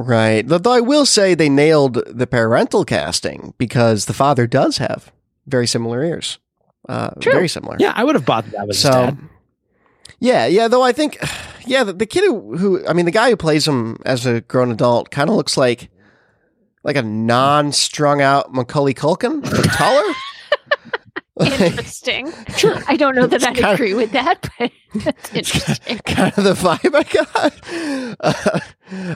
Right. Though I will say they nailed the parental casting because the father does have very similar ears. Uh, True. very similar. yeah. I would have bought that, was So, dad. yeah, yeah. Though I think, [sighs] yeah, the, the kid who, who, I mean, the guy who plays him as a grown adult kind of looks like, like a non-strung out Macaulay Culkin, but taller. Like, interesting. i don't know that It's i kinda- agree with that but [laughs] that's [laughs] interesting. kind of the vibe I got. Uh,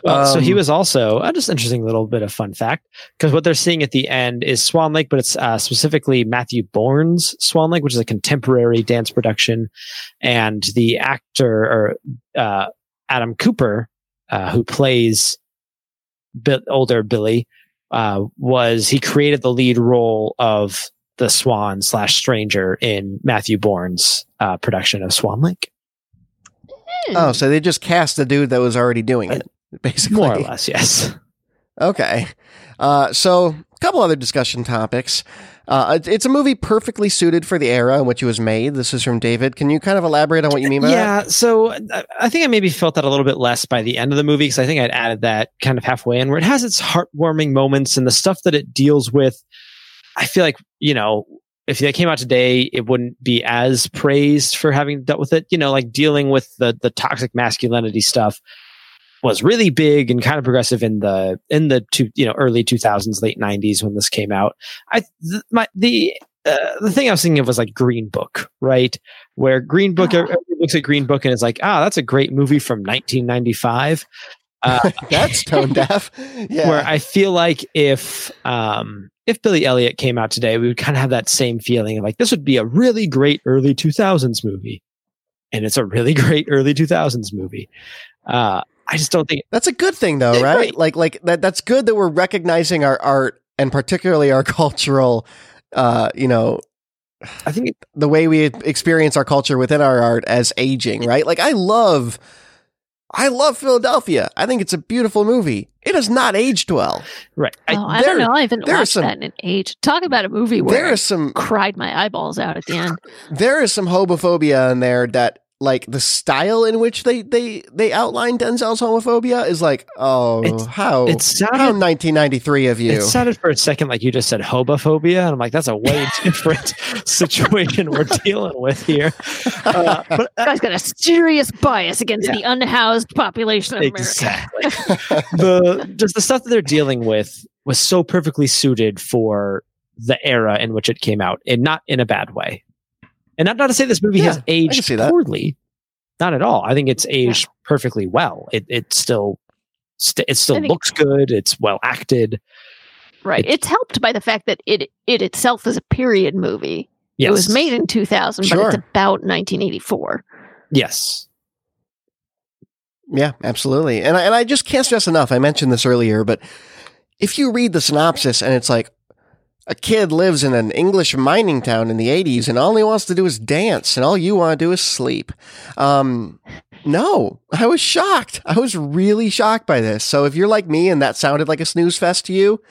Well, so he um, was also uh, just interesting little bit of fun fact because what they're seeing at the end is Swan Lake, but it's uh, specifically Matthew Bourne's Swan Lake, which is a contemporary dance production, and the actor or uh, Adam Cooper, uh, who plays Bi- older Billy, uh, was he created the lead role of the Swan slash Stranger in Matthew Bourne's uh, production of Swan Lake, Oh, so they just cast the dude that was already doing it, [laughs] basically. more or less, yes. Okay. Uh, so, a couple other discussion topics. Uh, it's a movie perfectly suited for the era in which it was made. This is from David. Can you kind of elaborate on what you mean by that? yeah, so uh, I think I maybe felt that a little bit less by the end of the movie because I think I'd added that kind of halfway in where it has its heartwarming moments and the stuff that it deals with. I feel like, you know, if they came out today, it wouldn't be as praised for having dealt with it. You know, like dealing with the the toxic masculinity stuff was really big and kind of progressive in the in the two you know early 2000s late 90s when this came out i th- my the uh, the thing i was thinking of was like green book right where green book everybody looks at green book and is like ah that's a great movie from 1995 uh, [laughs] That's tone deaf. [laughs] Yeah. where I feel like if um, if Billy Elliot came out today, we would kind of have that same feeling of like this would be a really great early 2000s movie, and it's a really [laughs] great early 2000s movie. Uh, I just don't think that's a good thing, though, right? right. Like, like that. That's good that we're recognizing our art and particularly our [laughs] cultural. Uh, you know, I think it, the way we experience our culture within our art as aging, right? Like I love I love Philadelphia. I think it's a beautiful movie. It has not aged well. Right. I, oh, I there- don't know. I haven't there watched some- that in an age. Talk about a movie where There I some cried my eyeballs out at the end. [laughs] there is some homophobia in there that like the style in which they they they outline Denzel's homophobia is like, oh, It's- how it how sounded 1993 of you. It sounded for a second like you just said homophobia, and I'm like, that's a way [laughs] different situation we're dealing with here. Uh, but uh, [laughs] guy's got a serious bias against Yeah. the unhoused population of America. exactly [laughs] the just the stuff that they're dealing with was so perfectly suited for the era in which it came out, and not in a bad way. And not, not to say this movie Yeah, has aged see that. poorly, not at all. I think it's aged perfectly well. It it still st- it still think- looks good. It's well acted. Right. It's helped by the fact that it it itself is a period movie. Yes. It was made in 2000, but it's about 1984. Yes. Yeah, absolutely. And I, and I just can't stress enough. I mentioned this earlier, but if you read the synopsis and it's like a kid lives in an English mining town in the 80s and all he wants to do is dance and all you want to do is sleep. Um, no, I was shocked. I was really shocked by this. So if you're like me and that sounded like a snooze fest to you,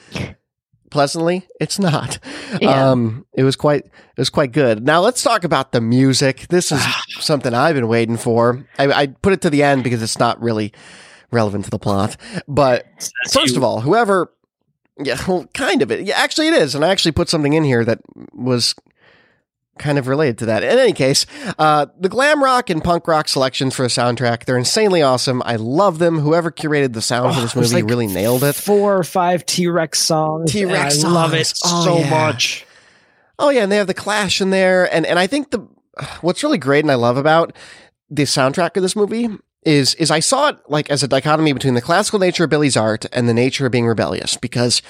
pleasantly, it's not. [laughs] Yeah. Um, it was quite, it was quite good. Now let's talk about the music. This is [sighs] something I've been waiting for. I, I put it to the end because it's not really relevant to the plot. But first of all, whoever, yeah, [laughs] well, kind of it. Yeah, actually, it is, and I actually put something in here that was kind of related to that. In any case, uh, the glam rock and punk rock selections for a soundtrack, they're insanely awesome. I love them. Whoever curated the sound for Oh, this movie like really nailed it. Four or five T Rex songs. T-Rex and I love it. Oh, so yeah. much. Oh yeah, and they have the Clash in there, and and I think the [sighs] what's really great and I love about the soundtrack of this movie is is I saw it like as a dichotomy between the classical nature of Billy's art and the nature of being rebellious because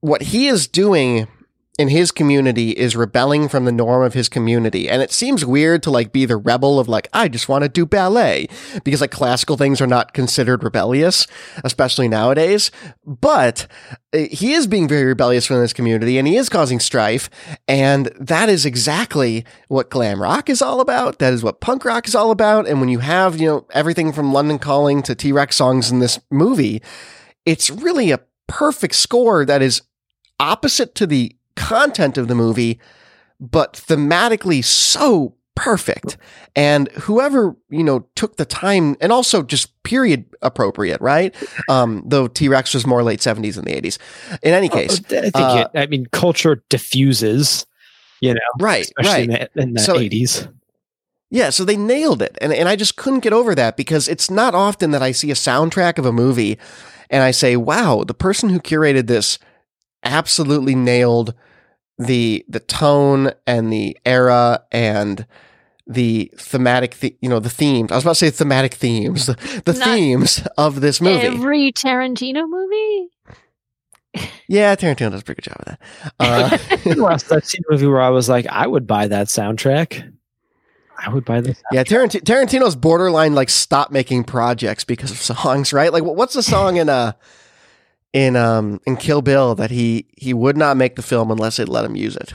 what he is doing in his community is rebelling from the norm of his community. And it seems weird to like be the rebel of like, I just want to do ballet because like classical things are not considered rebellious, especially nowadays. But uh, he is being very rebellious from his community and he is causing strife. And that is exactly what glam rock is all about. That is what punk rock is all about. And when you have, you know, everything from London Calling to T Rex songs in this movie, it's really a perfect score that is opposite to the content of the movie, but thematically so perfect. And whoever, you know, took the time and also just period appropriate, right? Um, though T Rex was more late 70s than the 80s. In any case, I think uh, it, I mean, culture diffuses, you know, right, especially right. in the, in the So- 80s. Yeah, so they nailed it. And, and I just couldn't get over that because it's not often that I see a soundtrack of a movie and I say, wow, the person who curated this absolutely nailed the the tone and the era and the thematic, the, you know, the themes. I was about to say thematic themes, the, the themes of this movie. Every Tarantino movie? yeah, Tarantino does a pretty good job of that. Uh, [laughs] [laughs] last I've seen a movie where I was like, I would buy that soundtrack. I would buy this. Yeah, Tarant- Tarantino's borderline like stop making projects because of songs, right? Like, what's the song in uh in um in Kill Bill that he he would not make the film unless it let him use it?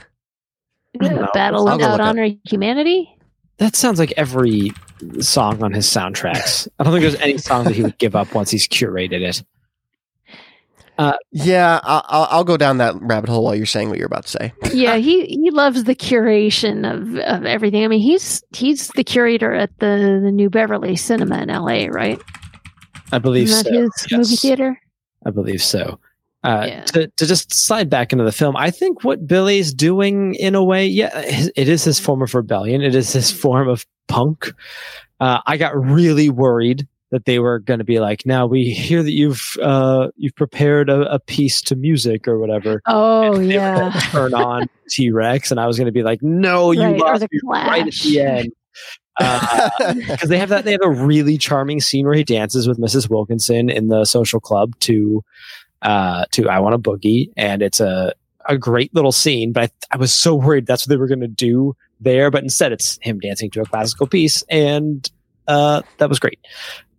No, Battle I'll Without look up. Honor Humanity? That sounds like every song on his soundtracks. I don't think there's any song that he would give up once he's curated it. Yeah, I'll, I'll I'll go down that rabbit hole while you're saying what you're about to say. yeah, he he loves the curation of of everything. I mean, he's he's the curator at the the New Beverly Cinema in LA, right? I believe Isn't that so. his yes. movie theater? I believe so. Uh, Yeah. to, to just slide back into the film, I think what Billy's doing in a way, yeah, it is his form of rebellion. It is his form of punk. Uh, I got really worried that they were going to be like, now we hear that you've, uh, you've prepared a, a piece to music or whatever. Oh yeah, turn on [laughs] T Rex, and I was going to be like, no, you Right, the me right at the end. Because they have that they have a really charming scene where he dances with Mrs. Wilkinson in the social club to uh to I Want a Boogie and it's a a great little scene but I, I was so worried that's what they were going to do there but instead it's him dancing to a classical piece and uh that was great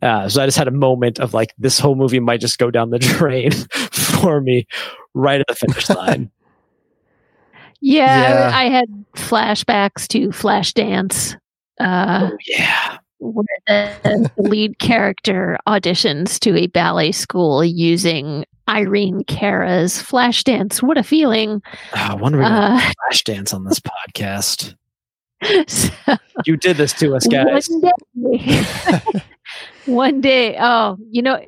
uh so I just had a moment of like this whole movie might just go down the [laughs] drain for me right at the finish [laughs] line yeah. Yeah. I, I had flashbacks to Flashdance. Uh, oh, yeah where the lead character auditions to a ballet school using Irene Cara's Flashdance. What a feeling! Oh, I wonder we Uh, flash dance on this podcast. [laughs] so You did this to us, guys. One day, one day. Oh, you know,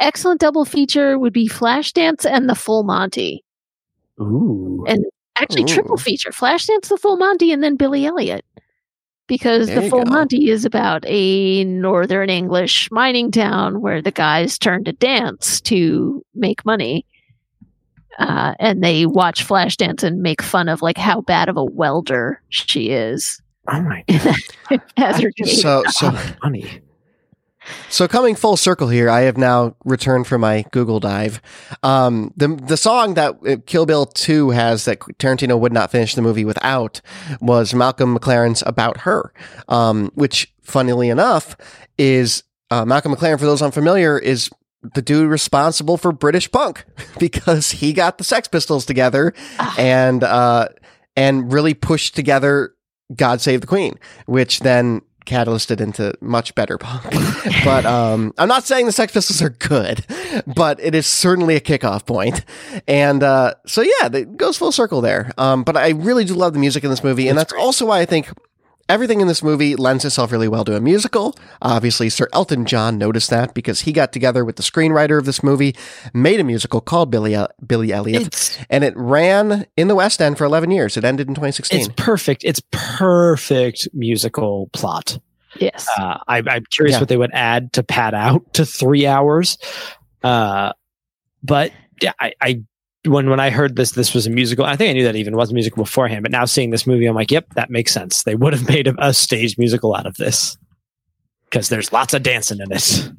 excellent double feature would be Flashdance and the Full Monty. Ooh. And actually, Ooh. triple feature: Flashdance, the Full Monty, and then Billy Elliot. Because There the Full go. Monty is about a northern English mining town where the guys turn to dance to make money. Uh, and they watch Flashdance and make fun of like how bad of a welder she is Oh my [laughs] dating So god. so funny. So coming full circle here, I have now returned from my Google dive. Um, the the song that uh, Kill Bill Two has that Tarantino would not finish the movie without was Malcolm McLaren's "About Her," um, which, funnily enough, is uh, Malcolm McLaren. For those unfamiliar, is the dude responsible for British punk [laughs] because he got the Sex Pistols together Ah. and uh, and really pushed together "God Save the Queen," which then catalysted into much better punk. [laughs] but um, I'm not saying the Sex Pistols are good, but it is certainly a kickoff point. And uh, so yeah, it goes full circle there. Um, but I really do love the music in this movie, and It's that's also why I think. Everything in this movie lends itself really well to a musical. Obviously, Sir Elton John noticed that because he got together with the screenwriter of this movie, made a musical called Billy Billy Elliot, It's and it ran in the West End for 11 years. It ended in 2016. it's perfect. It's perfect musical plot. Yes. Uh, I, I'm curious Yeah. what they would add to pad out to three hours. Uh, but yeah, I, I when when I heard this, this was a musical. I think I knew that even was a musical beforehand. But now seeing this movie, I'm like, yep, that makes sense. They would have [laughs] made a, a stage musical out of this because there's lots of dancing in it.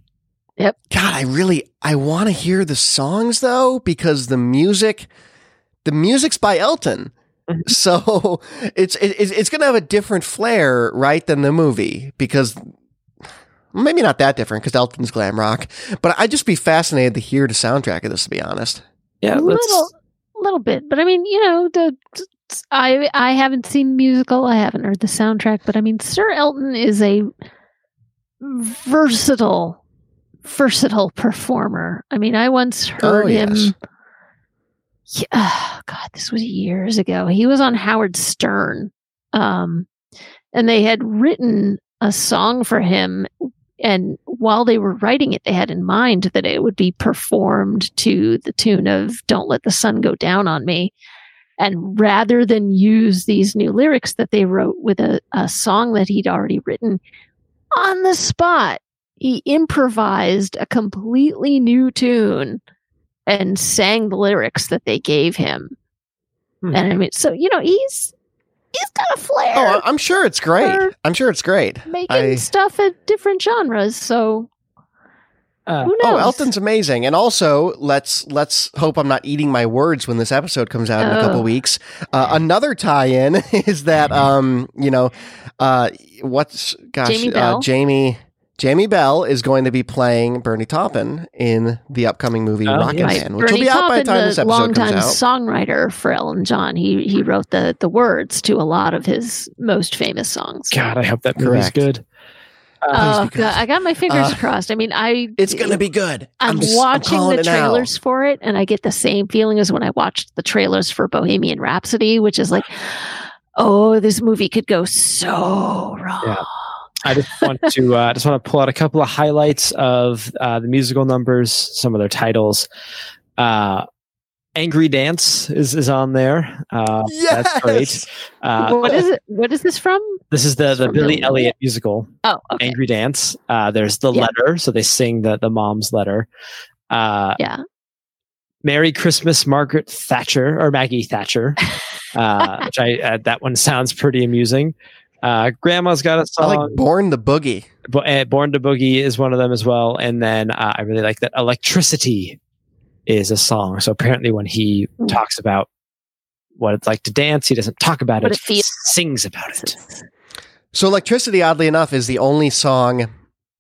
Yep. God, I really I want to hear the songs though because the music, the music's by Elton, Mhm. so it's it, it's it's gonna have a different flair, right, than the movie because maybe not that different because Elton's glam rock, but I'd just be fascinated to hear the soundtrack of this. To be honest, Yeah, a little, little bit, but I mean, you know, the I I haven't seen the musical, I haven't heard the soundtrack, but I mean, Sir Elton is a versatile, versatile performer. I mean, I once heard Oh, him. yes. Yeah, oh, God, this was years ago. He was on Howard Stern, um, and they had written a song for him. And while they were writing it, they had in mind that it would be performed to the tune of "Don't Let the Sun Go Down on Me." And rather than use these new lyrics that they wrote with a, a song that he'd already written on the spot, he improvised a completely new tune and sang the lyrics that they gave him. Hmm. And I mean, so you know, he's he's got a flair oh, I- I'm sure it's great. I'm sure it's great. making I- stuff at different genres. So Uh, who knows? Oh, Elton's amazing, and also let's let's hope I'm not eating my words when this episode comes out in a couple Oh. weeks. Uh, another tie-in [laughs] is that um you know uh what's gosh Jamie uh, Jamie Jamie Bell is going to be playing Bernie Taupin in the upcoming movie Oh, Rocket yes. Man, which will be out by the Taupin, time this the episode comes longtime out. songwriter for Elton John. He he wrote the the words to a lot of his most famous songs. God, I hope that movie's Correct. good. Oh Please be good. God, I got my fingers Uh, crossed. I mean, I It's gonna be good. I'm, I'm watching calling the it trailers for it, and I get the same feeling as when I watched the trailers for Bohemian Rhapsody, which is like, oh, this movie could go so wrong. Yeah. I just want to uh, just want to pull out a couple of highlights of uh, the musical numbers, some of their titles. Uh, Angry Dance is is on there. Uh, That's great. Uh, what is it? What is this from? this is the the Billy Billy Elliot musical, Oh, okay. Angry Dance. Uh, there's the Yeah. letter, so they sing the the mom's letter. Uh, Yeah. Merry Christmas, Margaret Thatcher or Maggie Thatcher. [laughs] Uh, which I uh, that one sounds pretty amusing. Uh, Grandma's got a song. I like Born the Boogie. Bo- uh, Born to Boogie is one of them as well. And then uh, I really like that Electricity is a song. So apparently, when he Mm. talks about what it's like to dance, he doesn't talk about What it, it he feels. sings about it. So, Electricity, oddly enough, is the only song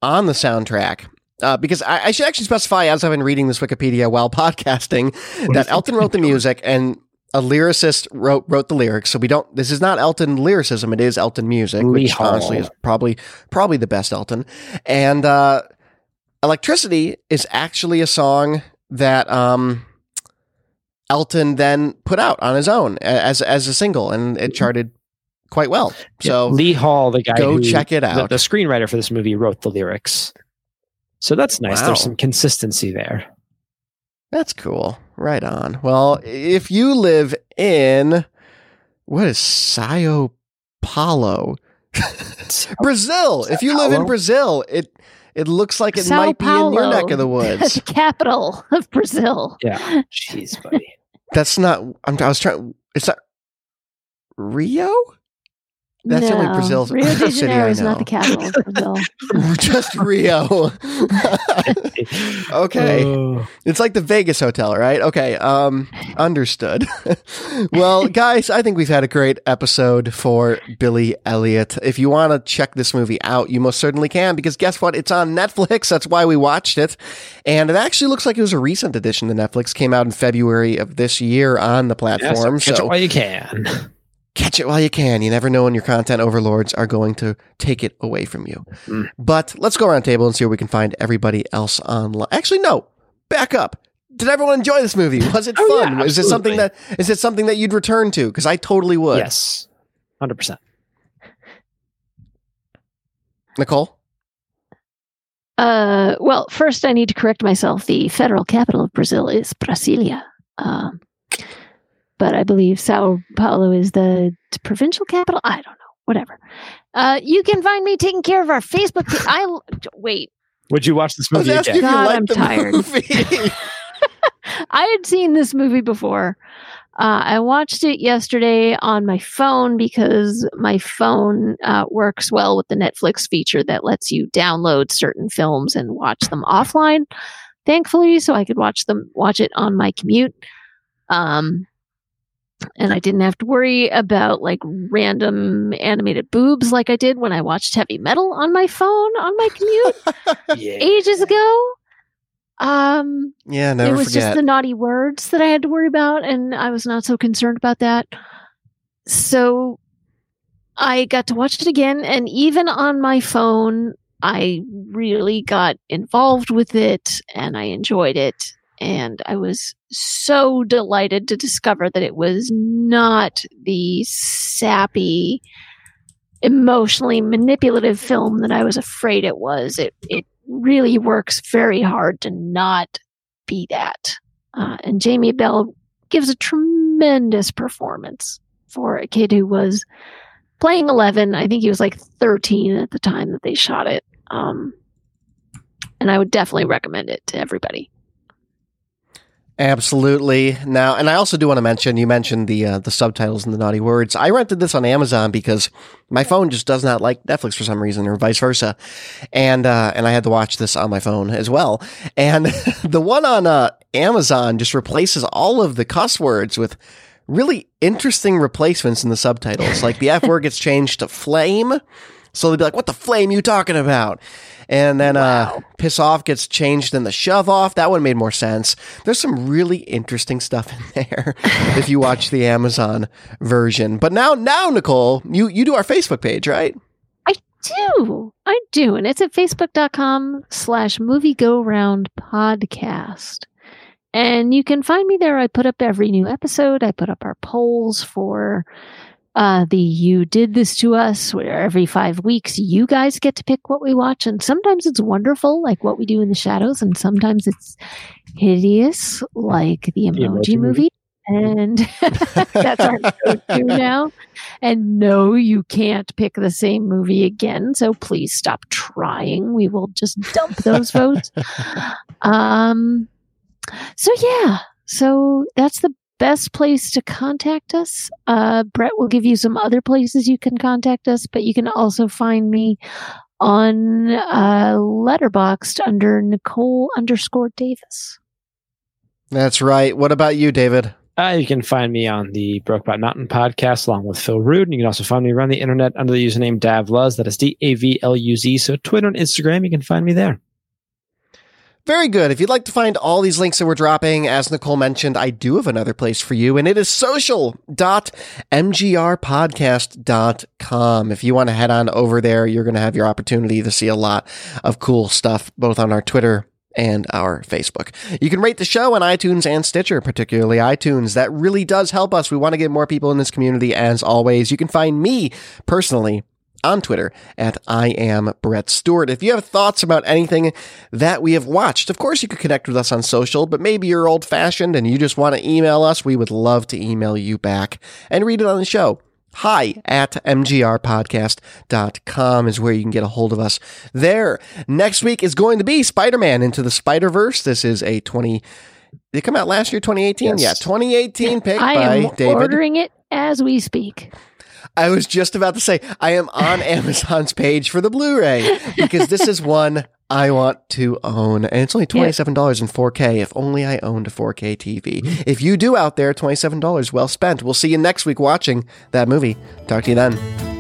on the soundtrack. Uh, because I, I should actually specify, as I've been reading this Wikipedia while [laughs] podcasting, that Elton wrote the [laughs] music and a lyricist wrote wrote the lyrics. So we don't. This is not Elton lyricism. It is Elton music, Lee which Hall. honestly is probably probably the best Elton. And uh, "Electricity" is actually a song that um, Elton then put out on his own as as a single, and it charted quite well. So Yeah, Lee Hall, the guy go who, check it the, out. the screenwriter for this movie, wrote the lyrics. So that's nice. Wow. There's some consistency there. That's cool. Right on. Well, if you live in what is Sao Paulo, [laughs] Brazil. If you live in Brazil, it it looks like it Sao might be in your neck of the [laughs] woods, the capital of Brazil. Yeah. Jeez, buddy. That's not. I'm, I was trying. It's not Rio. That's the only no, Brazil Rio de [laughs] city I Janeiro is not the capital of Brazil. [laughs] Just Rio. [laughs] okay. Oh. It's like the Vegas hotel, right? Okay, um, understood. well, guys, I think we've had a great episode for Billy Elliot. If you want to check this movie out, you most certainly can because guess what? It's on Netflix. That's why we watched it. And it actually looks like it was a recent addition to Netflix. Came out in February of this year on the Yeah, platform. so catch it so while you can. Catch it while you can. You never know when your content overlords are going to take it away from you. Mm. But let's go around the table and see where we can find everybody else online. Actually, no, back up. Did everyone enjoy this movie? Was it [laughs] Oh, fun? yeah, is it something that absolutely. is it something that you'd return to? Because I totally would. Yes. 100%. Nicole. Uh, well, first I need to correct myself. The federal capital of Brazil is Brasilia. Um, but I believe Sao Paulo is the provincial capital. I don't know. Whatever. Uh, you can find me taking care of our Facebook. pa- I l- wait. Would you watch this movie asking again? if you God, I'm the tired. [laughs] movie. [laughs] I had seen this movie before. Uh, I watched it yesterday on my phone because my phone uh, works well with the Netflix feature that lets you download certain films and watch them offline. Thankfully, so I could watch them, watch it on my commute. Um, and I didn't have to worry about like random animated boobs like I did when I watched heavy metal on my phone on my commute [laughs] Yeah. ages ago. Um, yeah, never it was forget. just the naughty words that I had to worry about, and I was not so concerned about that. So I got to watch it again, and even on my phone, I really got involved with it and I enjoyed it. And I was so delighted to discover that it was not the sappy, emotionally manipulative film that I was afraid it was. It it really works very hard to not be that. Uh, and Jamie Bell gives a tremendous performance for a kid who was playing 11. I think he was like 13 at the time that they shot it. Um, and I would definitely recommend it to everybody. Absolutely. Now, and I also do want to mention you mentioned the uh, the subtitles and the naughty words. I rented this on Amazon because my phone just does not like Netflix for some reason, or vice versa, and uh, and I had to watch this on my phone as well. And [laughs] the one on uh, Amazon just replaces all of the cuss words with really interesting replacements in the subtitles. Like the F word gets changed to flame. So they'd be like, "What the flame you talking about?" And then uh, piss off gets changed in the shove off. That one made more sense. There's some really interesting stuff in [laughs] there if you watch the Amazon version. But now, now Nicole, you you do our Facebook page, right? I do. I do. And it's at facebook.com slash movie go round podcast. And you can find me there. I put up every new episode. I put up our polls for uh, the You Did This to Us, where every five weeks you guys get to pick what we watch. And sometimes it's wonderful, like what we do in the shadows. And sometimes it's hideous, like the Emoji, Emoji Movie. movie. And [laughs] that's our go-to [laughs] now. And no, you can't pick the same movie again. So please stop trying. We will just dump those votes. [laughs] Um, so yeah, so that's the best place to contact us. Uh, Brett will give you some other places you can contact us, but you can also find me on uh, Letterboxd under Nicole underscore Davis. That's right. What about you, David? Uh, you can find me on the Brokeback Mountain podcast along with Phil Rude. And you can also find me around the internet under the username Davluz. That is D A V L U Z. So Twitter and Instagram, you can find me there. Very good. If you'd like to find all these links that we're dropping, as Nicole mentioned, I do have another place for you, and it is social.mgrpodcast.com. If you want to head on over there, you're going to have your opportunity to see a lot of cool stuff, both on our Twitter and our Facebook. You can rate the show on iTunes and Stitcher, particularly iTunes. That really does help us. We want to get more people in this community as always. You can find me personally on Twitter at I am Brett Stewart. If you have thoughts about anything that we have watched, of course you could connect with us on social, but maybe you're old fashioned and you just want to email us. We would love to email you back and read it on the show. Hi at mgrpodcast.com is where you can get a hold of us there. Next week is going to be Spider Man Into the Spider Verse. This is a 20. Did it come out last year, 2018? Yes. Yeah, 2018 pick I by am David. ordering it as we speak. I was just about to say I am on [laughs] Amazon's page for the Blu-ray because this is one I want to own, and it's only twenty seven dollars in four K. If only I owned a four K TV. If you do out there, twenty seven dollars well spent. We'll see you next week watching that movie. Talk to you then.